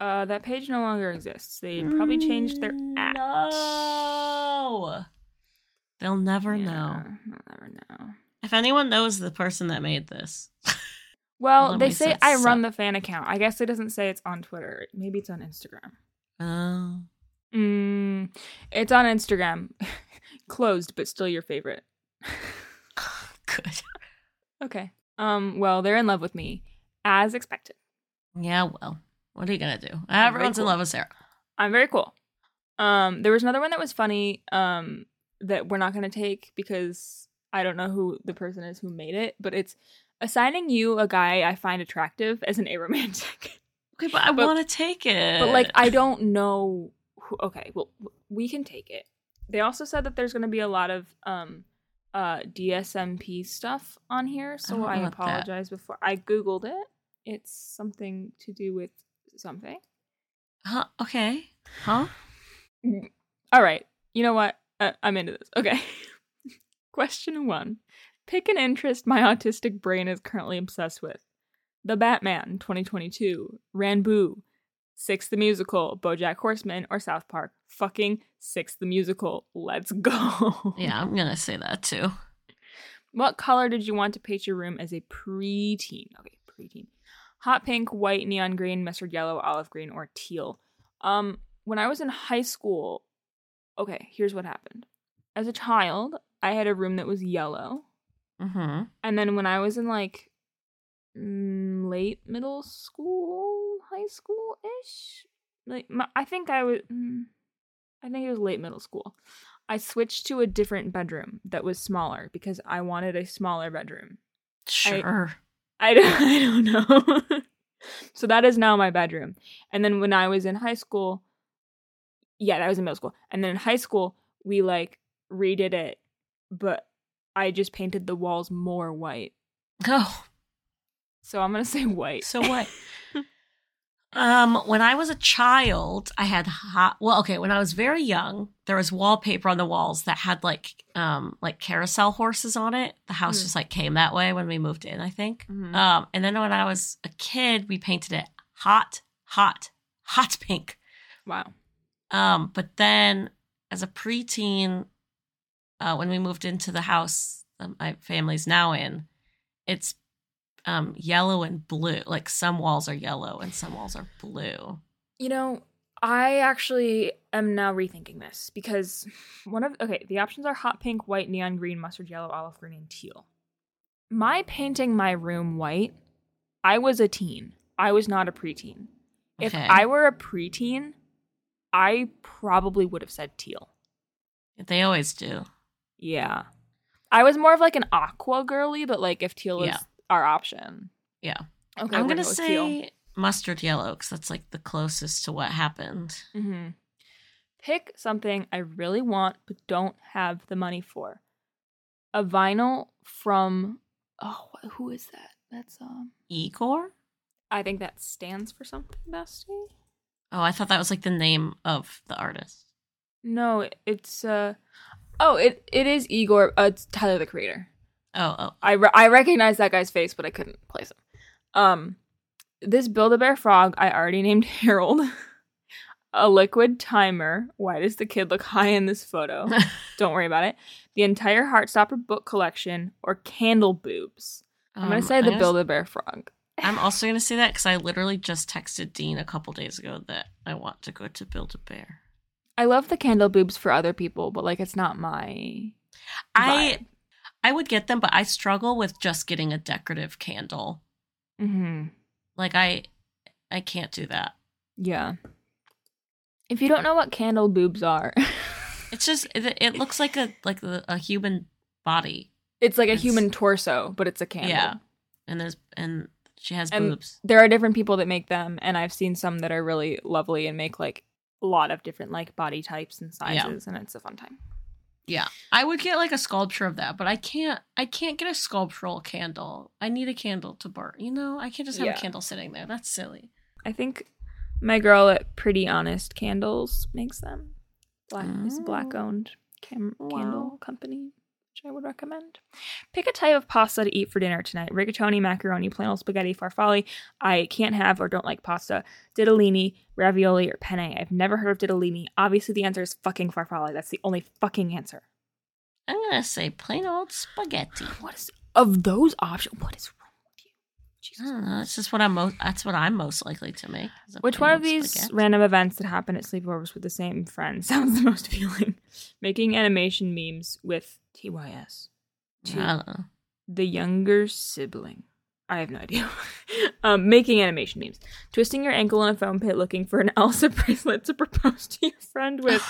Uh, that page no longer exists. They probably changed their at. No. They'll never Yeah, know. I'll never know. If anyone knows the person that made this, Well, they say I this run the fan account. I guess it doesn't say it's on Twitter. Maybe it's on Instagram. oh, Mm, it's on Instagram. Closed, but still your favorite. good. Okay. Um. Well, they're in love with me, as expected. Yeah, well, what are you gonna do? Everyone's in love with Sarah. I'm very cool. Um. There was another one that was funny. Um. That we're not gonna take because I don't know who the person is who made it, but it's assigning you a guy I find attractive as an aromantic. Okay, but I want to take it. but like I don't know. Who, okay, well we can take it. They also said that there's going to be a lot of um uh DSMP stuff on here, so I, know what that- apologize before I googled it. It's something to do with something. huh? Okay, huh? All right, you know what? Uh, I'm into this. Okay. Question one: Pick an interest my autistic brain is currently obsessed with. The Batman 2022, Ranboo, Six the Musical, BoJack Horseman, or South Park. Fucking Six the Musical. Let's go. Yeah, I'm gonna say that too. What color did you want to paint your room as a preteen? Okay, preteen. Hot pink, white, neon green, mustard yellow, olive green, or teal. Um, when I was in high school, okay, here's what happened. As a child, I had a room that was yellow. Mm-hmm. And then when I was in like mm, late middle school, high school ish, like my, I think I was, mm, I think it was late middle school. I switched to a different bedroom that was smaller because I wanted a smaller bedroom. Sure. I don't, I don't know. so that is now my bedroom. And then when I was in high school, yeah, that was in middle school. And then in high school, we like redid it, but I just painted the walls more white. oh, So I'm gonna say white. so what? um, when I was a child, I had hot. Well, okay, when I was very young, there was wallpaper on the walls that had like um like carousel horses on it. The house Mm. just like came that way when we moved in. I think. Mhm. Um, and then when I was a kid, we painted it hot, hot, hot pink. wow. Um, but then as a preteen, uh, when we moved into the house that my family's now in, it's um, yellow and blue. Like some walls are yellow and some walls are blue. You know, I actually am now rethinking this because one of okay, the options are hot pink, white, neon green, mustard yellow, olive green, and teal. My painting my room white, I was a teen. I was not a preteen. If I were a preteen, I probably would have said teal. They always do. Yeah. I was more of like an aqua girly, but like if teal Yeah. Is our option. Yeah. Okay. I'm gonna go with teal. say mustard yellow because that's like the closest to what happened. Mm-hmm. Pick something I really want but don't have the money for. A vinyl from oh who is that? That's um Igor. I think that stands for something, Bestie. Oh, I thought that was like the name of the artist. No, it's uh oh it it is Igor. Uh, it's Tyler the Creator. Oh, oh, I re- I recognize that guy's face, but I couldn't place him. Um, this Build a Bear frog I already named Harold. a liquid timer. Why does the kid look high in this photo? Don't worry about it. The entire Heartstopper book collection or candle boobs. I'm gonna Um, say the Build a Bear frog. I'm also going to say that because I literally just texted Dean a couple days ago that I want to go to Build a Bear. I love the candle boobs for other people, but like it's not my. Vibe. I would get them, but I struggle with just getting a decorative candle. Mm-hmm. Like I I can't do that. Yeah. If you don't know what candle boobs are, It's just it, it looks like a like a, a human body. it's like a It's- human torso, but it's a candle. Yeah. And there's and she has And- boobs. there are different people that make them and i've seen some that are really lovely and make like a lot of different like body types and Yeah. sizes and it's a fun time Yeah. I would get like a sculpture of that, but I can't I can't get a sculptural candle. I need a candle to burn. You know, I can't just have Yeah. a candle sitting there. That's silly. i think my girl at pretty honest candles makes them black is a Oh. black owned cam- Wow. candle company which i would recommend. Pick a type of pasta to eat for dinner tonight. Rigatoni macaroni plain old spaghetti farfalle. I can't have or don't like pasta. Ditalini ravioli or penne. I've never heard of ditalini obviously the answer is fucking farfalle. That's the only fucking answer. I'm gonna say plain old spaghetti. What is of those options? What is with? I don't know. That's just what I'm most. That's what I'm most likely to make. Which one of these spaghetti. random events that happen at sleepovers with the same friend sounds the most appealing? Making animation memes with TYS. I don't know. the younger sibling. I have no idea. um, making animation memes. Twisting your ankle in a foam pit looking for an Elsa bracelet to propose to your friend with.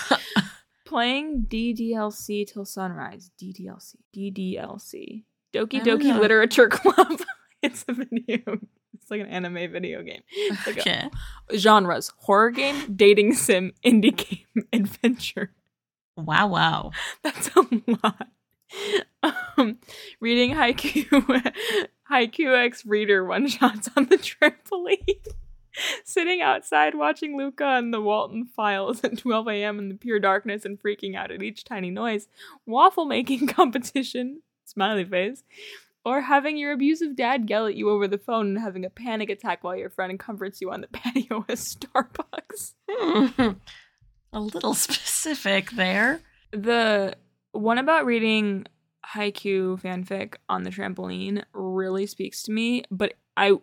Playing DDLC till sunrise. DDLC. DDLC. Doki Doki know. Literature Club. it's a video. It's like an anime video game. It's like a- okay. genres: horror game, dating sim, indie game, adventure. Wow, wow. That's a lot. Um, reading Haikyuu, Haikyuu X reader one shots on the trampoline. Sitting outside watching Luca and the Walten Files at 12 a.m. in the pure darkness and freaking out at each tiny noise. Waffle making competition. Smiley face. Or having your abusive dad yell at you over the phone and having a panic attack while your friend comforts you on the patio at Starbucks. a little specific there. the one about reading Haikyuu fanfic on the trampoline really speaks to me, but I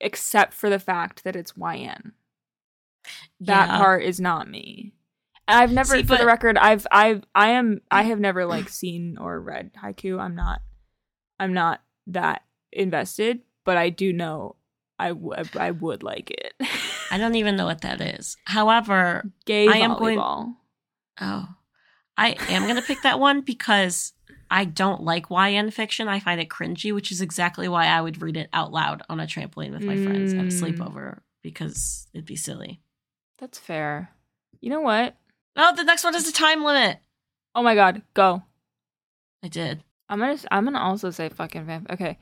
except for the fact that it's YN. That Yeah. part is not me. And I've never See, for but- the record, I've I've I am I have never like seen or read Haikyuu. I'm not I'm not that invested, but I do know I, w- I would like it. I don't even know what that is. However, Gay I am going- volleyball. oh, I am going to pick that one because I don't like YN fiction. I find it cringy, which is exactly why I would read it out loud on a trampoline with my friends at a Mm. sleepover because it'd be silly. That's fair. You know what? Oh, the next one is a time limit. Oh my god, go. I did. I'm gonna I'm gonna also say fucking vamp. Okay,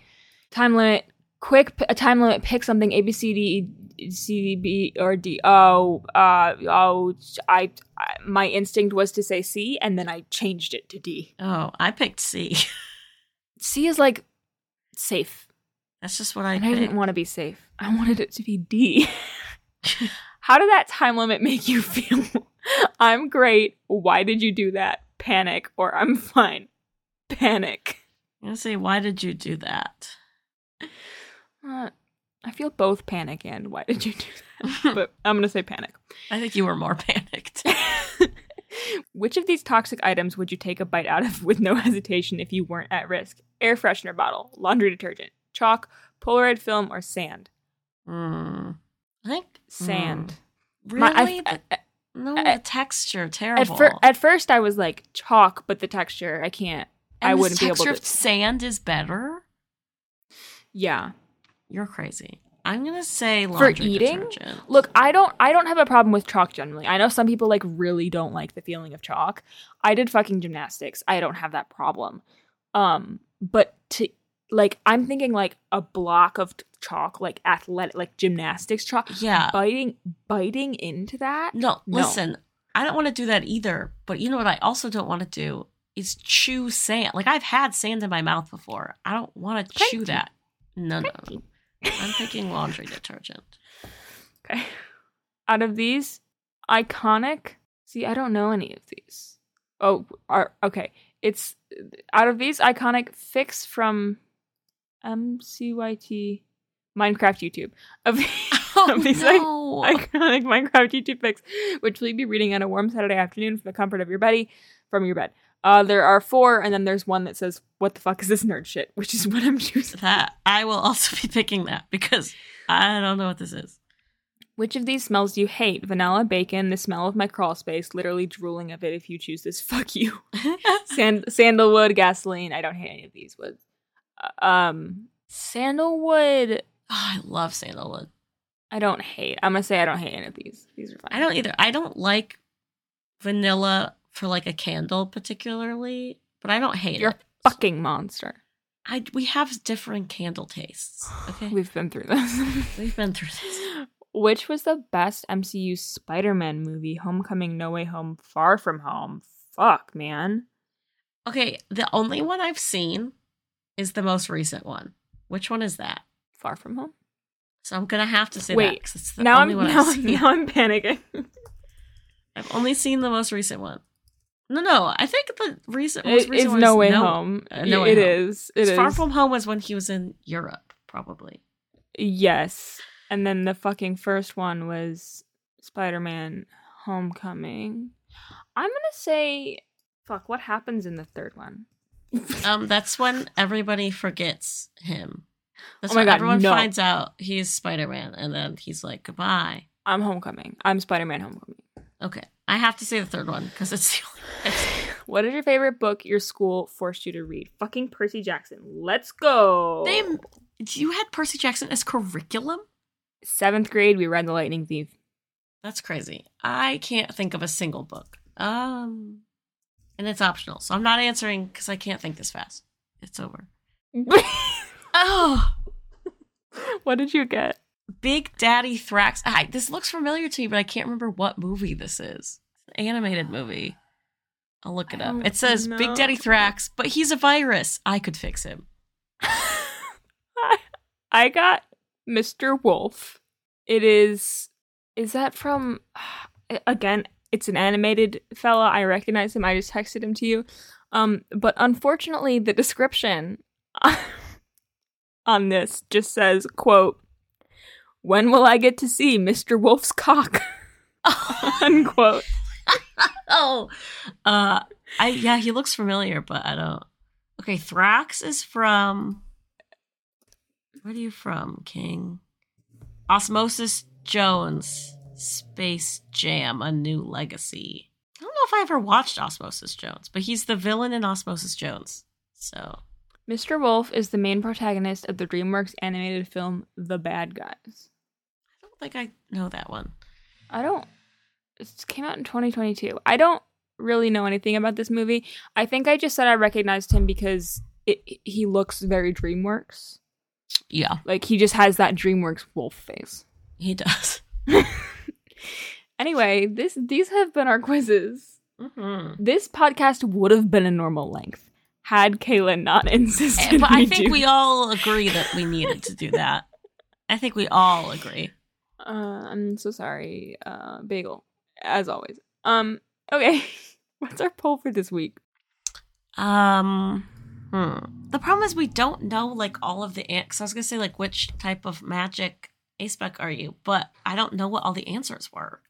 time limit. Quick, p- a time limit. Pick something. A B C D E, C D B or D. Oh, uh, oh. I, I my instinct was to say C, and then I changed it to D. Oh, I picked C. C is like safe, That's just what I and I didn't want to be safe. I wanted it to be D. How did that time limit make you feel? I'm great. Why did you do that? Panic, or I'm fine. Panic. I'm going to say, why did you do that? Uh, I feel both panic and why did you do that? But I'm gonna say panic. I think you were more panicked. Which of these toxic items would you take a bite out of with no hesitation if you weren't at risk? Air freshener bottle, laundry detergent, chalk, Polaroid film, or sand? Mm. I think Sand. Really? My- I- The- I- no, I- the texture at, terrible. fir- at first, I was like chalk, but the texture, I can't. And I wouldn't be able to. sand is better. Yeah. You're crazy. I'm gonna say laundry eating? detergent. Look, I don't I don't have a problem with chalk generally. I know some people like really don't like the feeling of chalk. I did fucking gymnastics. I don't have that problem. Um, but to like I'm thinking like a block of chalk, like athletic like gymnastics chalk. yeah. Biting biting into that? No, No. listen. I don't want to do that either. But you know what? I also don't want to do is chew sand. Like I've had sand in my mouth before. I don't want to chew that. No, no, no. I'm thinking laundry detergent. Okay. Out of these, iconic. See, I don't know any of these. Oh, are okay. It's out of these iconic fics from MCYT Minecraft YouTube of, Oh of these like, iconic Minecraft YouTube fics, which you be reading on a warm Saturday afternoon from the comfort of your buddy from your bed. Uh, there are four, and then there's one that says, "What the fuck is this nerd shit?" Which is what I'm choosing. that I will also be picking that because I don't know what this is. Which of these smells do you hate? Vanilla, bacon, the smell of my crawl space, literally drooling of it if you choose this. Fuck you. Sand- sandalwood, gasoline. I don't hate any of these. Wood. Uh, um, sandalwood. Oh, I love sandalwood. I don't hate. I'm gonna say I don't hate any of these. These are fine. I don't either. I don't like vanilla for like a candle particularly, but I don't hate it. You're it. a fucking monster. I we have different candle tastes. Okay, We've been through this. we've been through this. Which was the best MCU Spider-Man movie? Homecoming, No Way Home, Far From Home. Fuck, man. Okay, the only one I've seen is the most recent one. Which one is that? Far From Home. So I'm gonna have to say that Wait, 'cause it's the now I'm one now, I've seen. now I'm panicking. I've only seen the most recent one. No, no, I think the reason most It recent is No Way no, Home. uh, No It- Way it Home. is. It is. Far From Home was when he was in Europe, probably. Yes. And then the fucking first one was Spider Man Homecoming. I'm going to say, fuck, what happens in the third one? Um, that's when everybody forgets him. That's Oh my when God, everyone no. finds out he's Spider Man, and then he's like, "Goodbye." I'm Homecoming. I'm Spider-Man Homecoming. Okay, I have to say the third one because it's the only. What is your favorite book your school forced you to read? Fucking Percy Jackson. Let's go. they, you had Percy Jackson as curriculum. Seventh grade, we read The Lightning Thief. That's crazy. I can't think of a single book. Um, and it's optional, so I'm not answering because I can't think this fast. It's over. Oh, what did you get? Big Daddy Thrax. I, this looks familiar to me, but I can't remember what movie this is. An animated movie. I'll look it up. It says Big. Daddy Thrax, but he's a virus. I could fix him. I got Mr. Wolf. It is. Is that from. Again, it's an animated fella. I recognize him. I just texted him to you. Um, but unfortunately, the description on this just says, quote, When will I get to see Mr. Wolf's cock? Unquote. oh, uh, I yeah, he looks familiar, but I don't. Okay, Thrax is from. Where are you from, King? Osmosis Jones, Space Jam: A New Legacy. I don't know if I ever watched Osmosis Jones, but he's the villain in Osmosis Jones. So Mr. Wolf is the main protagonist of the DreamWorks animated film The Bad Guys. I I know that one. I don't. It came out in 2022. I don't really know anything about this movie. I think I just said I recognized him because it, he looks very DreamWorks. Yeah, Like he just has that DreamWorks wolf face. he does. Anyway, this these have been our quizzes. Mm-hmm. This podcast would have been a normal length had Kayla not insisted. But I think do. we all agree that we needed to do that. I think we all agree. Uh, I'm so sorry, uh, Bagel, as always. Um, okay, what's our poll for this week? Um, hmm. The problem is we don't know like all of the answers. I was gonna say like which type of magic aspec are you, but I don't know what all the answers were.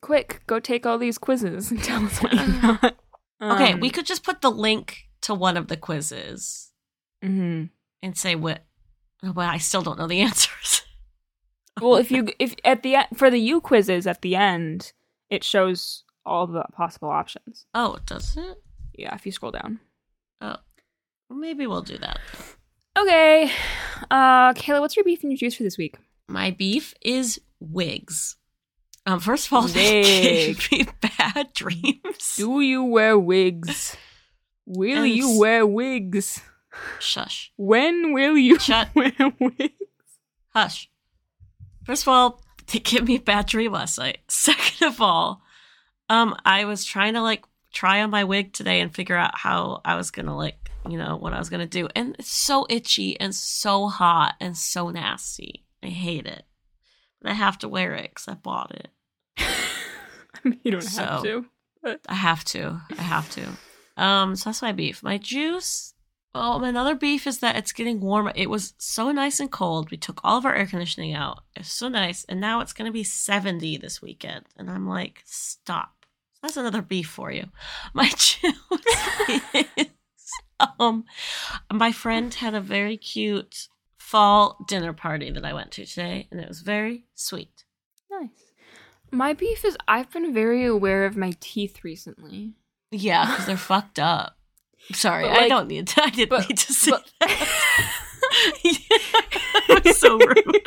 Quick, go take all these quizzes and tell us what you got. Okay, Um, we could just put the link to one of the quizzes mhm. and say what. Well, I still don't know the answers. Well, if you if at the end for the uQuizzes at the end, it shows all the possible options. Oh, does it? Yeah, if you scroll down. Oh, maybe we'll do that. Okay, uh, Kayla, what's your beef and your juice for this week? My beef is wigs. Um, first of all, they gave me bad dreams. Do you wear wigs? Will And you wear wigs? Shush. When will you Shut. wear wigs? Hush. First of all, they gave me a bad dream last night. Second of all, um, I was trying to like try on my wig today and figure out how I was gonna like, you know, what I was gonna do. And it's so itchy and so hot and so nasty. I hate it. But I have to wear it because I bought it. I mean, you don't have So- to. I have to. I have to. Um, so that's my beef. My juice. Well, my other beef is that it's getting warmer. It was so nice and cold. We took all of our air conditioning out. It's so nice, and now it's gonna be seventy this weekend. And I'm like, stop. That's another beef for you. My is um, my friend had a very cute fall dinner party that I went to today, and it was very sweet. Nice. My beef is I've been very aware of my teeth recently. Yeah, because they're fucked up. Sorry, But, I don't need to. I didn't but- need to say but- that. that was so rude.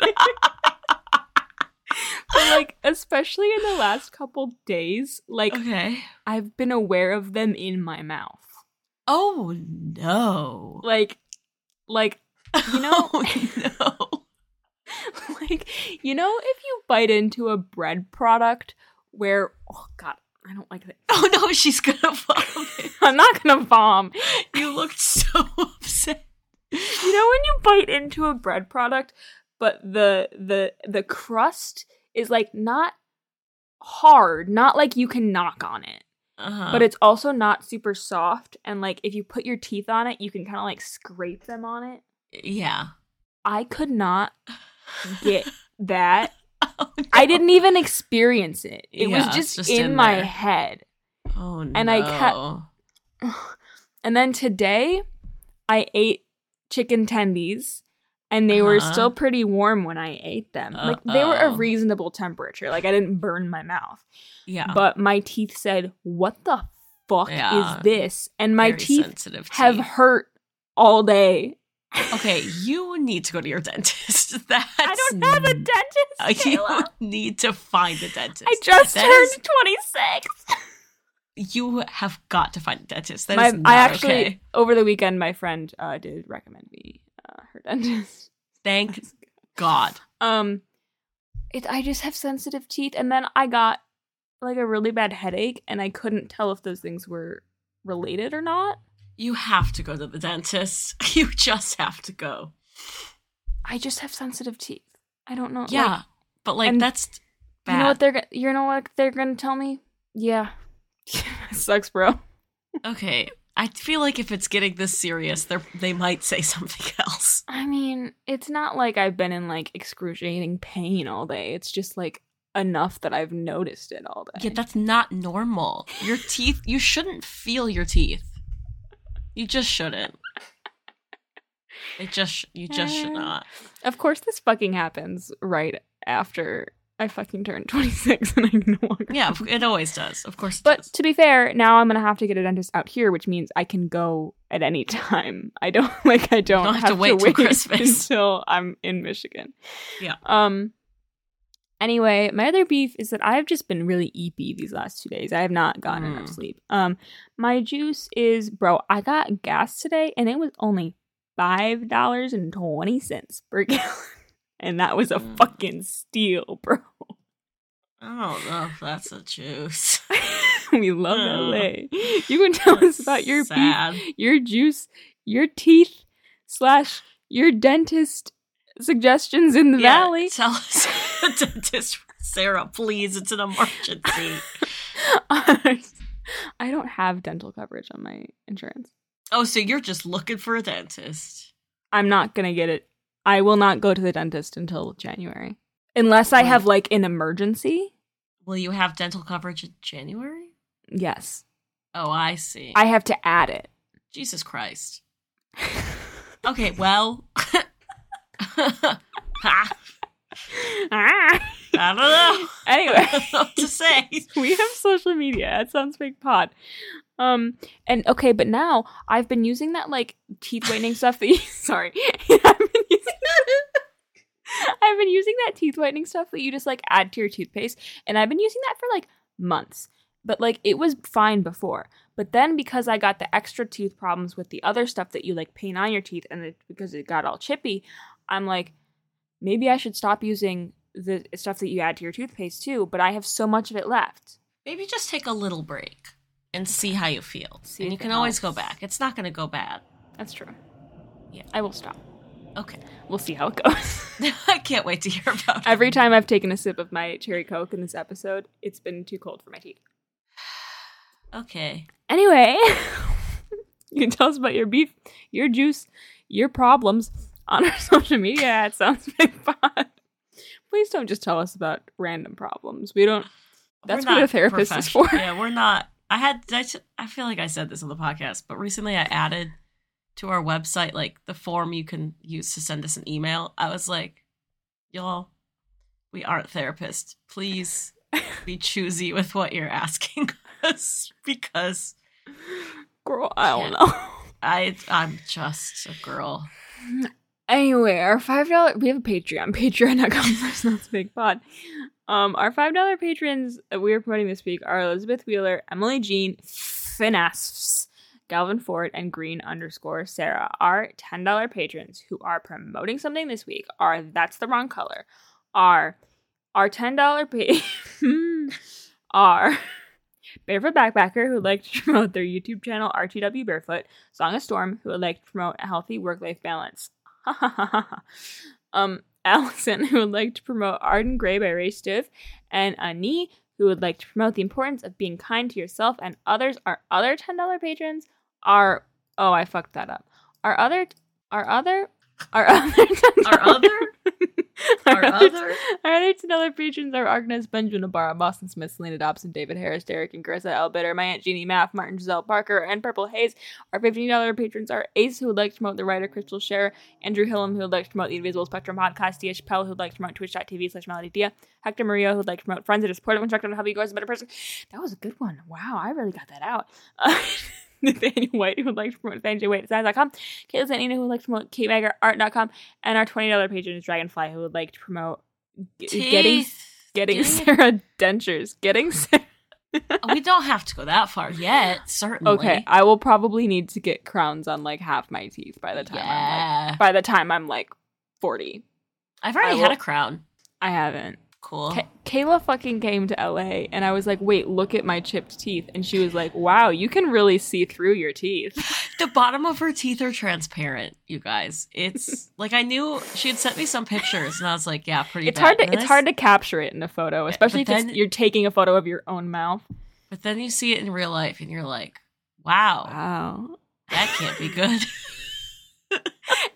But like especially in the last couple days, like okay. I've been aware of them in my mouth. Oh no. Like like You know- Oh, no. like you know if you bite into a bread product where oh god, I don't like that. Oh no, she's gonna vomit. I'm not gonna vom. You looked so upset. You know when you bite into a bread product, but the the the crust is like not hard, not like you can knock on it. Uh-huh. But it's also not super soft and like if you put your teeth on it, you can kind of like scrape them on it. yeah. I could not get that. Oh, no. I didn't even experience it. It Yeah, was just, just in, in my head. Oh no. and I kept- And then today, I ate chicken tendies, and they were Uh-huh. still pretty warm when I ate them. Like they were a reasonable temperature. Like I didn't burn my mouth, Yeah. but my teeth said, "What the fuck Yeah. is this?" And my Very teeth sensitive have hurt all day. Okay, you need to go to your dentist. That's I don't have a dentist. Uh, you need to find a dentist. I just That turned is- 26. you have got to find a dentist. That is My, I actually okay. over the weekend my friend uh, did recommend me uh, her dentist. Thank God. Um, it I just have sensitive teeth, and then I got like a really bad headache, and I couldn't tell if those things were related or not. You have to go to the dentist. You just have to go. I just have sensitive teeth. I don't know. Yeah, like, but like that's bad. you know what they're you know what they're gonna tell me? Yeah, sucks, bro. okay, I feel like if it's getting this serious, they they might say something else. I mean, it's not like I've been in like excruciating pain all day. It's just like enough that I've noticed it all day. Yeah, that's not normal. Your teeth. You shouldn't feel your teeth. You just shouldn't. It just you just should not. Of course, this fucking happens right after I fucking turn 26 and I no longer. Yeah, it always does. Of course, But does. to be fair, now I'm gonna have to get a dentist out here, which means I can go at any time. I don't like I don't, don't have, have to wait till Christmas. until I'm in Michigan. Yeah. Um. Anyway, my other beef is that I've just been really eepy these last two days. I have not gotten enough Mm. sleep. Um, my juice is bro. I got gas today, and it was only five dollars and twenty cents per gallon, and that was a Mm. fucking steal, bro. I don't know if that's a juice. we love Oh. LA. You can tell us about your beef, your juice, your teeth slash your dentist suggestions in the Yeah, valley. Tell us, the dentist, Sarah, please. It's an emergency. I don't have dental coverage on my insurance. oh, so you're just looking for a dentist? I'm not gonna get it. I will not go to the dentist until January. Unless I have like an emergency. Will you have dental coverage in January? Yes. Oh, I see. I have to add it. Jesus Christ. Okay, well. Ah. I don't know. Anyway. I don't know what to say. we have social media at Sounds Fake Pod. Um and okay, but now I've been using that like teeth whitening stuff that you sorry. I've been using I've been using that teeth whitening stuff that you just like add to your toothpaste and I've been using that for like months. But like it was fine before. But then because I got the extra tooth problems with the other stuff that you like paint on your teeth and it, because it got all chippy, I'm like maybe I should stop using the stuff that you add to your toothpaste too, but I have so much of it left. Maybe just take a little break and see how you feel. See and you can always go back. It's not going to go bad. That's true. Yeah. I will stop. Okay. We'll see how it goes. I can't wait to hear about it. Every time I've taken a sip of my cherry coke in this episode, it's been too cold for my teeth. Okay. Anyway, you can tell us about your beef, your juice, your problems on our social media at Sounds Big Pod. Please don't just tell us about random problems. We don't. That's what a therapist is for. Yeah, we're not. I had. I feel like I said this on the podcast, but recently I added to our website like the form you can use to send us an email. I was like, y'all, we aren't therapists. Please be choosy with what you're asking us because Girl, I don't Yeah. know. I I'm just a girl. Anyway, our five dollar we have a Patreon, patreon.com slash Sounds big pod. Um, our five dollar patrons that we are promoting this week are Elizabeth Wheeler, Emily Jean, Finasfs, Galvin Ford, and Green underscore Sarah. Our ten dollar patrons who are promoting something this week are that's the wrong color. Are our ten dollar pa- are Barefoot Backpacker, who would like to promote their YouTube channel RTW Barefoot, Song of Storm, who would like to promote a healthy work life balance. um, Allison, who would like to promote Arden Grey by Ray Stoeve, and Ani, who would like to promote the importance of being kind to yourself and others. Our other $10 patrons are oh, I fucked that up. Our other our other our other $10 Our other Our other Our other $10 patrons are Agnes, Benjamin Ibarra, Boston Smith, Selena Dobson, David Harris, Derek and Carissa Elbitter, my Aunt Jeannie Math, Martin Giselle Parker, and Purple Haze. Our $15 patrons are Ace, who would like to promote the writer Crystal Share, Andrew Hillam, who would like to promote the Invisible Spectrum podcast, Dia Chappelle, who would like to promote twitch.tv slash melody Dia, Hector Maria, who would like to promote friends that are supportive and instructive and help you grow as a better person. That was a good one. Wow, I really got that out. Uh, Nathaniel White, who would like to promote Nathaniel White Designs.com, Kayla Santina, who would like to promote KateMaggerArt.com, and our $20 patron is Dragonfly, who would like to promote g- getting getting Sarah dentures. Getting Sarah. we don't have to go that far yet. Certainly. Okay, I will probably need to get crowns on like half my teeth by the time I'm Yeah. like by the time I'm like 40. I've already I had will- a crown. I haven't. Cool. Ka- Kayla fucking came to LA and I was like, "Wait, look at my chipped teeth." And she was like, "Wow, you can really see through your teeth." The bottom of her teeth are transparent, you guys. It's like I knew she had sent me some pictures, and I was like, "Yeah, pretty." It's bad. hard to it's I hard to capture it in a photo, especially if then- you're taking a photo of your own mouth. But then you see it in real life, and you're like, "Wow, Wow. that can't be good."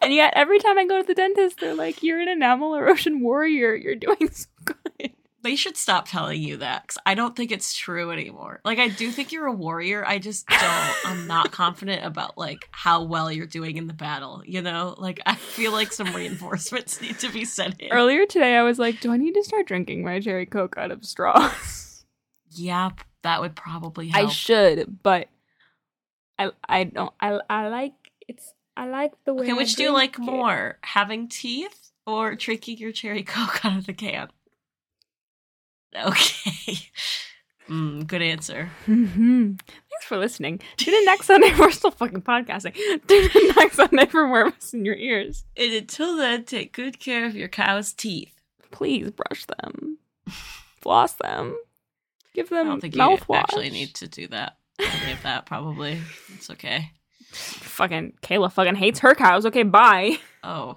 And yet every time I go to the dentist, they're like, "You're an enamel erosion warrior. You're doing so good." they should stop telling you that because I don't think it's true anymore. Like I do think you're a warrior. I just don't. I'm not confident about like how well you're doing in the battle. You know, like I feel like some reinforcements need to be sent in. Earlier today, I was like, "Do I need to start drinking my cherry coke out of straws?" Yep, that would probably help. I should, but I I don't. I I like it's. I like the way. okay, which do you like it. more, having teeth or drinking your cherry coke out of the can? Okay, mm, good answer. Mhm. Thanks for listening. Tune in next Sunday. We're still fucking podcasting. Tune in next Sunday for more of us in your ears. And until then, take good care of your cow's teeth. Please brush them, floss them, give them I don't think you actually need to do that. Of that, probably. It's okay. Fucking Kayla fucking hates her cows. Okay, bye. Oh,